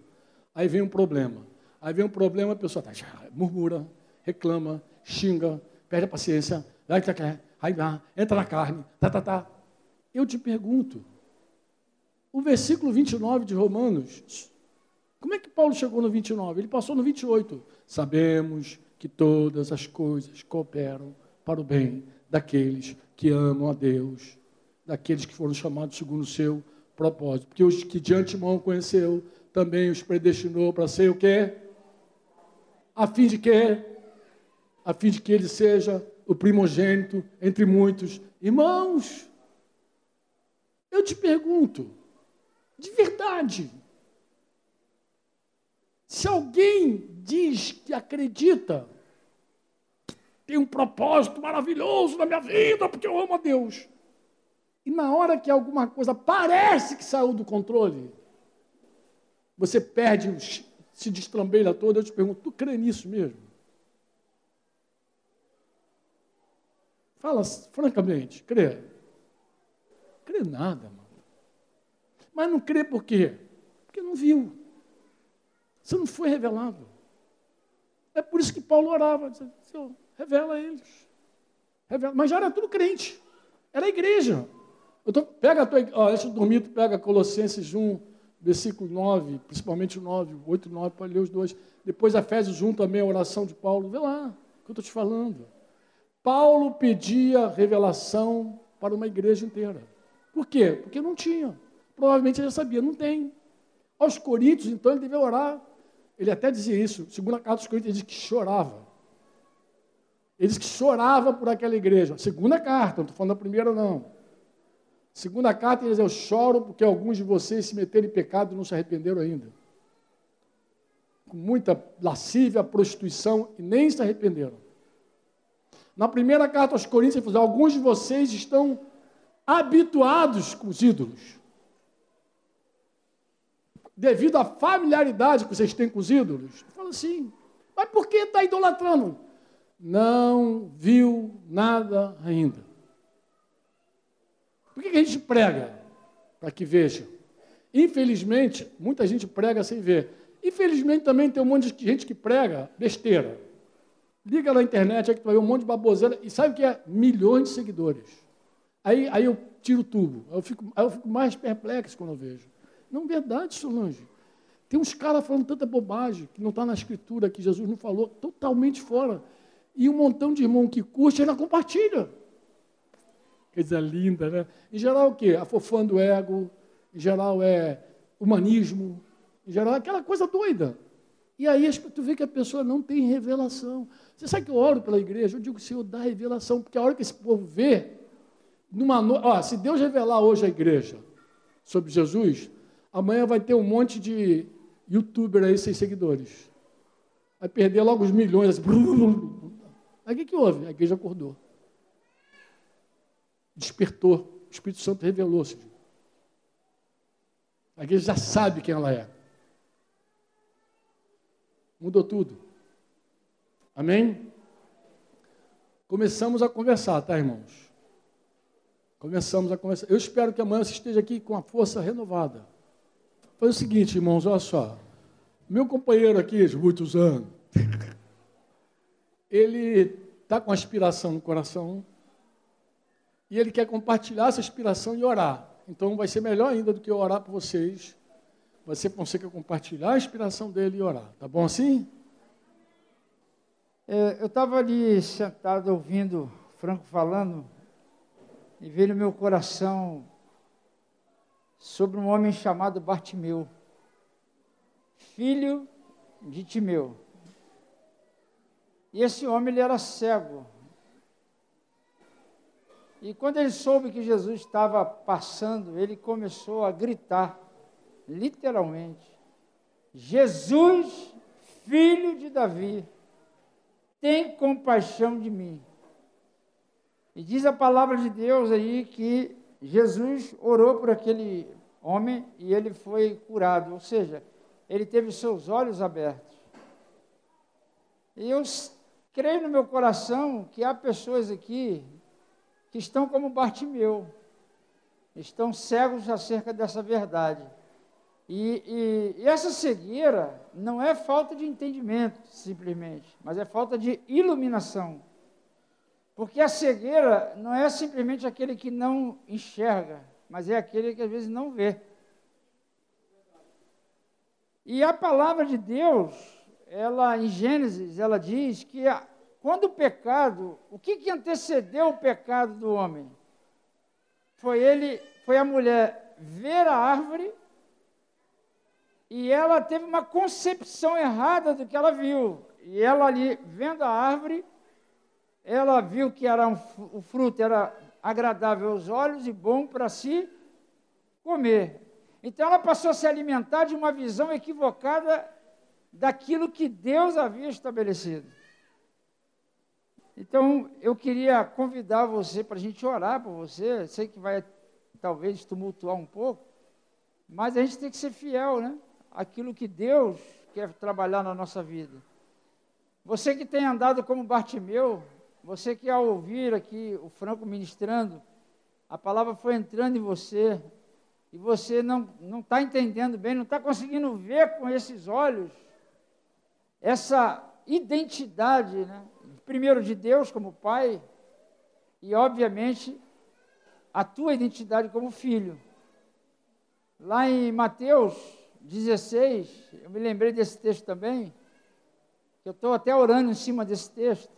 Aí vem um problema. Aí vem um problema, a pessoa tá, murmura, reclama, xinga, perde a paciência, vai, entra na carne, tá, tá, tá. Eu te pergunto, o versículo 29 de Romanos, como é que Paulo chegou no 29? Ele passou no 28. Sabemos que todas as coisas cooperam para o bem daqueles que amam a Deus, daqueles que foram chamados segundo o seu propósito. Porque os que de antemão conheceu, também os predestinou para ser o quê? A fim de quê? a fim de que ele seja o primogênito entre muitos irmãos. Eu te pergunto, de verdade, se alguém diz que acredita tem um propósito maravilhoso na minha vida, porque eu amo a Deus, e na hora que alguma coisa parece que saiu do controle, você perde, se destrambelha todo, eu te pergunto, tu crê nisso mesmo? Fala francamente, crê? Crê nada, mano. Mas não crê por quê? Porque não viu. Você não foi revelado. É por isso que Paulo orava, dizia, Senhor, revela eles. Revela. Mas já era tudo crente. Era a igreja. Eu tô, pega a tua, ó, antes de dormir, tu pega Colossenses 1, versículo 9, principalmente o 9, 8 e 9, pode ler os dois. Depois Efésios 1 também, a oração de Paulo. Vê lá o que eu estou te falando. Paulo pedia revelação para uma igreja inteira. Por quê? Porque não tinha. Provavelmente ele já sabia, não tem. Aos Coríntios, então, ele devia orar. Ele até dizia isso. Segunda carta dos Coríntios, ele diz que chorava. Ele diz que chorava por aquela igreja. Segunda carta, não estou falando da primeira, não. Segunda carta, ele diz: Eu choro porque alguns de vocês se meteram em pecado e não se arrependeram ainda. Com muita lascívia, prostituição e nem se arrependeram. Na primeira carta aos Coríntios, ele fala, alguns de vocês estão habituados com os ídolos. Devido à familiaridade que vocês têm com os ídolos. Fala assim, mas por que está idolatrando? Não viu nada ainda. Por que a gente prega? Para que veja. Infelizmente, muita gente prega sem ver. Infelizmente, também tem um monte de gente que prega besteira. Liga na internet, aí que tu vai ver um monte de baboseira. E sabe o que é? Milhões de seguidores. Aí, aí eu tiro o tubo. Aí eu, fico, aí eu fico mais perplexo quando eu vejo. Não, verdade, Solange. Tem uns caras falando tanta bobagem que não está na escritura, que Jesus não falou, totalmente fora. E um montão de irmão que curte, ainda compartilha. Coisa linda, né? Em geral, o quê? Afofando o ego, em geral é humanismo, em geral é aquela coisa doida. E aí tu vê que a pessoa não tem revelação. Você sabe que eu oro pela igreja? Eu digo, Senhor, dá revelação, porque a hora que esse povo vê, numa no... Ó, se Deus revelar hoje à igreja sobre Jesus, amanhã vai ter um monte de youtuber aí sem seguidores. Vai perder logo os milhões. Assim. Aí o que, que houve? A igreja acordou. Despertou. O Espírito Santo revelou-se. A igreja já sabe quem ela é. Mudou tudo. Amém? Começamos a conversar, tá, irmãos? Começamos a conversar. Eu espero que amanhã você esteja aqui com a força renovada. Foi o seguinte, irmãos, olha só. Meu companheiro aqui de muitos anos, ele está com aspiração no coração e ele quer compartilhar essa aspiração e orar. Então vai ser melhor ainda do que eu orar por vocês. Vai ser compartilhar a inspiração dele e orar. Tá bom assim? É, eu estava ali sentado ouvindo Franco falando e veio no meu coração sobre um homem chamado Bartimeu, filho de Timeu. E esse homem ele era cego. E quando ele soube que Jesus estava passando, ele começou a gritar, literalmente: Jesus, filho de Davi, tem compaixão de mim. E diz a palavra de Deus aí que Jesus orou por aquele homem e ele foi curado, ou seja, ele teve seus olhos abertos. E eu creio no meu coração que há pessoas aqui que estão como Bartimeu, estão cegos acerca dessa verdade. E, e, e, essa cegueira não é falta de entendimento, simplesmente, mas é falta de iluminação. Porque a cegueira não é simplesmente aquele que não enxerga, mas é aquele que às vezes não vê. E a palavra de Deus, ela em Gênesis, ela diz que a, quando o pecado, o que, que antecedeu o pecado do homem? Foi ele, foi a mulher ver a árvore e ela teve uma concepção errada do que ela viu. E ela ali, vendo a árvore, ela viu que era um, o fruto era agradável aos olhos e bom para se comer. Então ela passou a se alimentar de uma visão equivocada daquilo que Deus havia estabelecido. Então, eu queria convidar você para a gente orar por você. Sei que vai talvez tumultuar um pouco, mas a gente tem que ser fiel, né? Aquilo que Deus quer trabalhar na nossa vida. Você que tem andado como Bartimeu, você que ao ouvir aqui o Franco ministrando, a palavra foi entrando em você e você não está entendendo bem, não está conseguindo ver com esses olhos essa identidade, né? primeiro de Deus como pai e, obviamente, a tua identidade como filho. Lá em Mateus 16, eu me lembrei desse texto também, eu estou até orando em cima desse texto,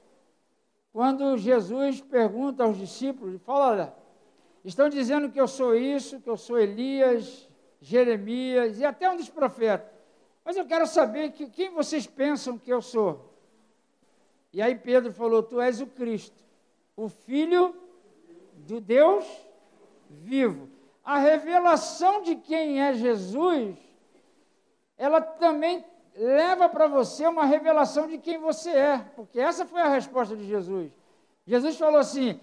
quando Jesus pergunta aos discípulos, fala, olha, estão dizendo que eu sou isso, que eu sou Elias, Jeremias e até um dos profetas, mas eu quero saber que, quem vocês pensam que eu sou. E aí Pedro falou: Tu és o Cristo, o Filho do Deus vivo. A revelação de quem é Jesus, ela também leva para você uma revelação de quem você é, porque essa foi a resposta de Jesus. Jesus falou assim: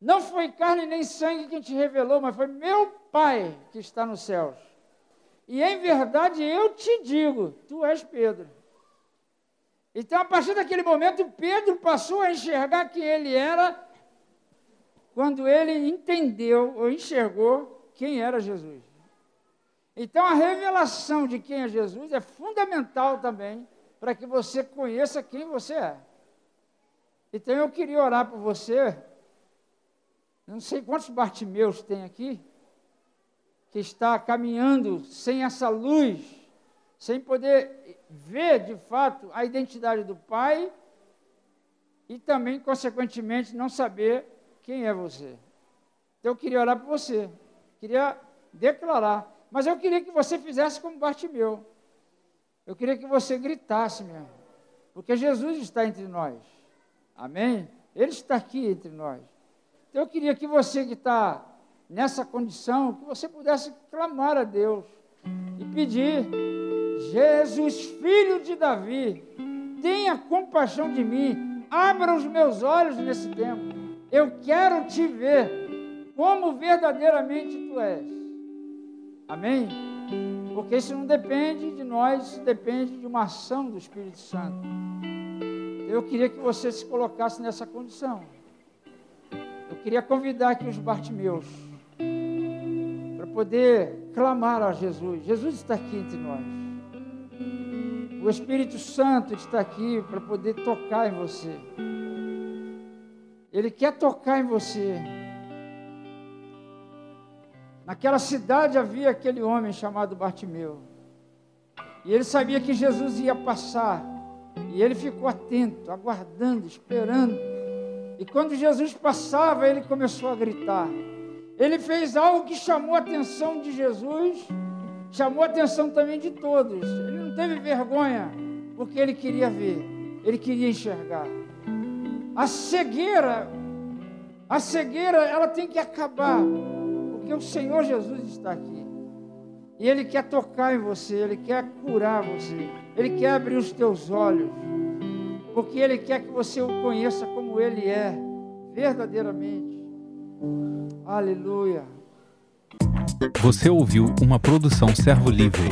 Não foi carne nem sangue quem te revelou, mas foi meu Pai que está nos céus. E em verdade eu te digo: Tu és Pedro. Então, a partir daquele momento, Pedro passou a enxergar quem ele era quando ele entendeu ou enxergou quem era Jesus. Então, a revelação de quem é Jesus é fundamental também para que você conheça quem você é. Então, eu queria orar por você. Não sei quantos Bartimeus tem aqui, que está caminhando sem essa luz, sem poder ver de fato a identidade do Pai e também, consequentemente, não saber quem é você. Então, eu queria orar por você, queria declarar, mas eu queria que você fizesse como Bartimeu. Eu queria que você gritasse mesmo, porque Jesus está entre nós. Amém? Ele está aqui entre nós. Então, eu queria que você que está nessa condição, que você pudesse clamar a Deus e pedir: Jesus, filho de Davi, tenha compaixão de mim, abra os meus olhos nesse tempo. Eu quero te ver como verdadeiramente tu és. Amém? Porque isso não depende de nós, isso depende de uma ação do Espírito Santo. Eu queria que você se colocasse nessa condição. Eu queria convidar aqui os Bartimeus poder clamar a Jesus. Jesus está aqui entre nós. O Espírito Santo está aqui para poder tocar em você. Ele quer tocar em você. Naquela cidade havia aquele homem chamado Bartimeu. E ele sabia que Jesus ia passar. E ele ficou atento, aguardando, esperando. E quando Jesus passava, ele começou a gritar. Ele fez algo que chamou a atenção de Jesus, chamou a atenção também de todos. Ele não teve vergonha, porque ele queria ver, ele queria enxergar. A cegueira, a cegueira, ela tem que acabar, porque o Senhor Jesus está aqui. E Ele quer tocar em você, Ele quer curar você, Ele quer abrir os teus olhos, porque Ele quer que você o conheça como Ele é, verdadeiramente. Aleluia. Você ouviu uma produção Servo Livre.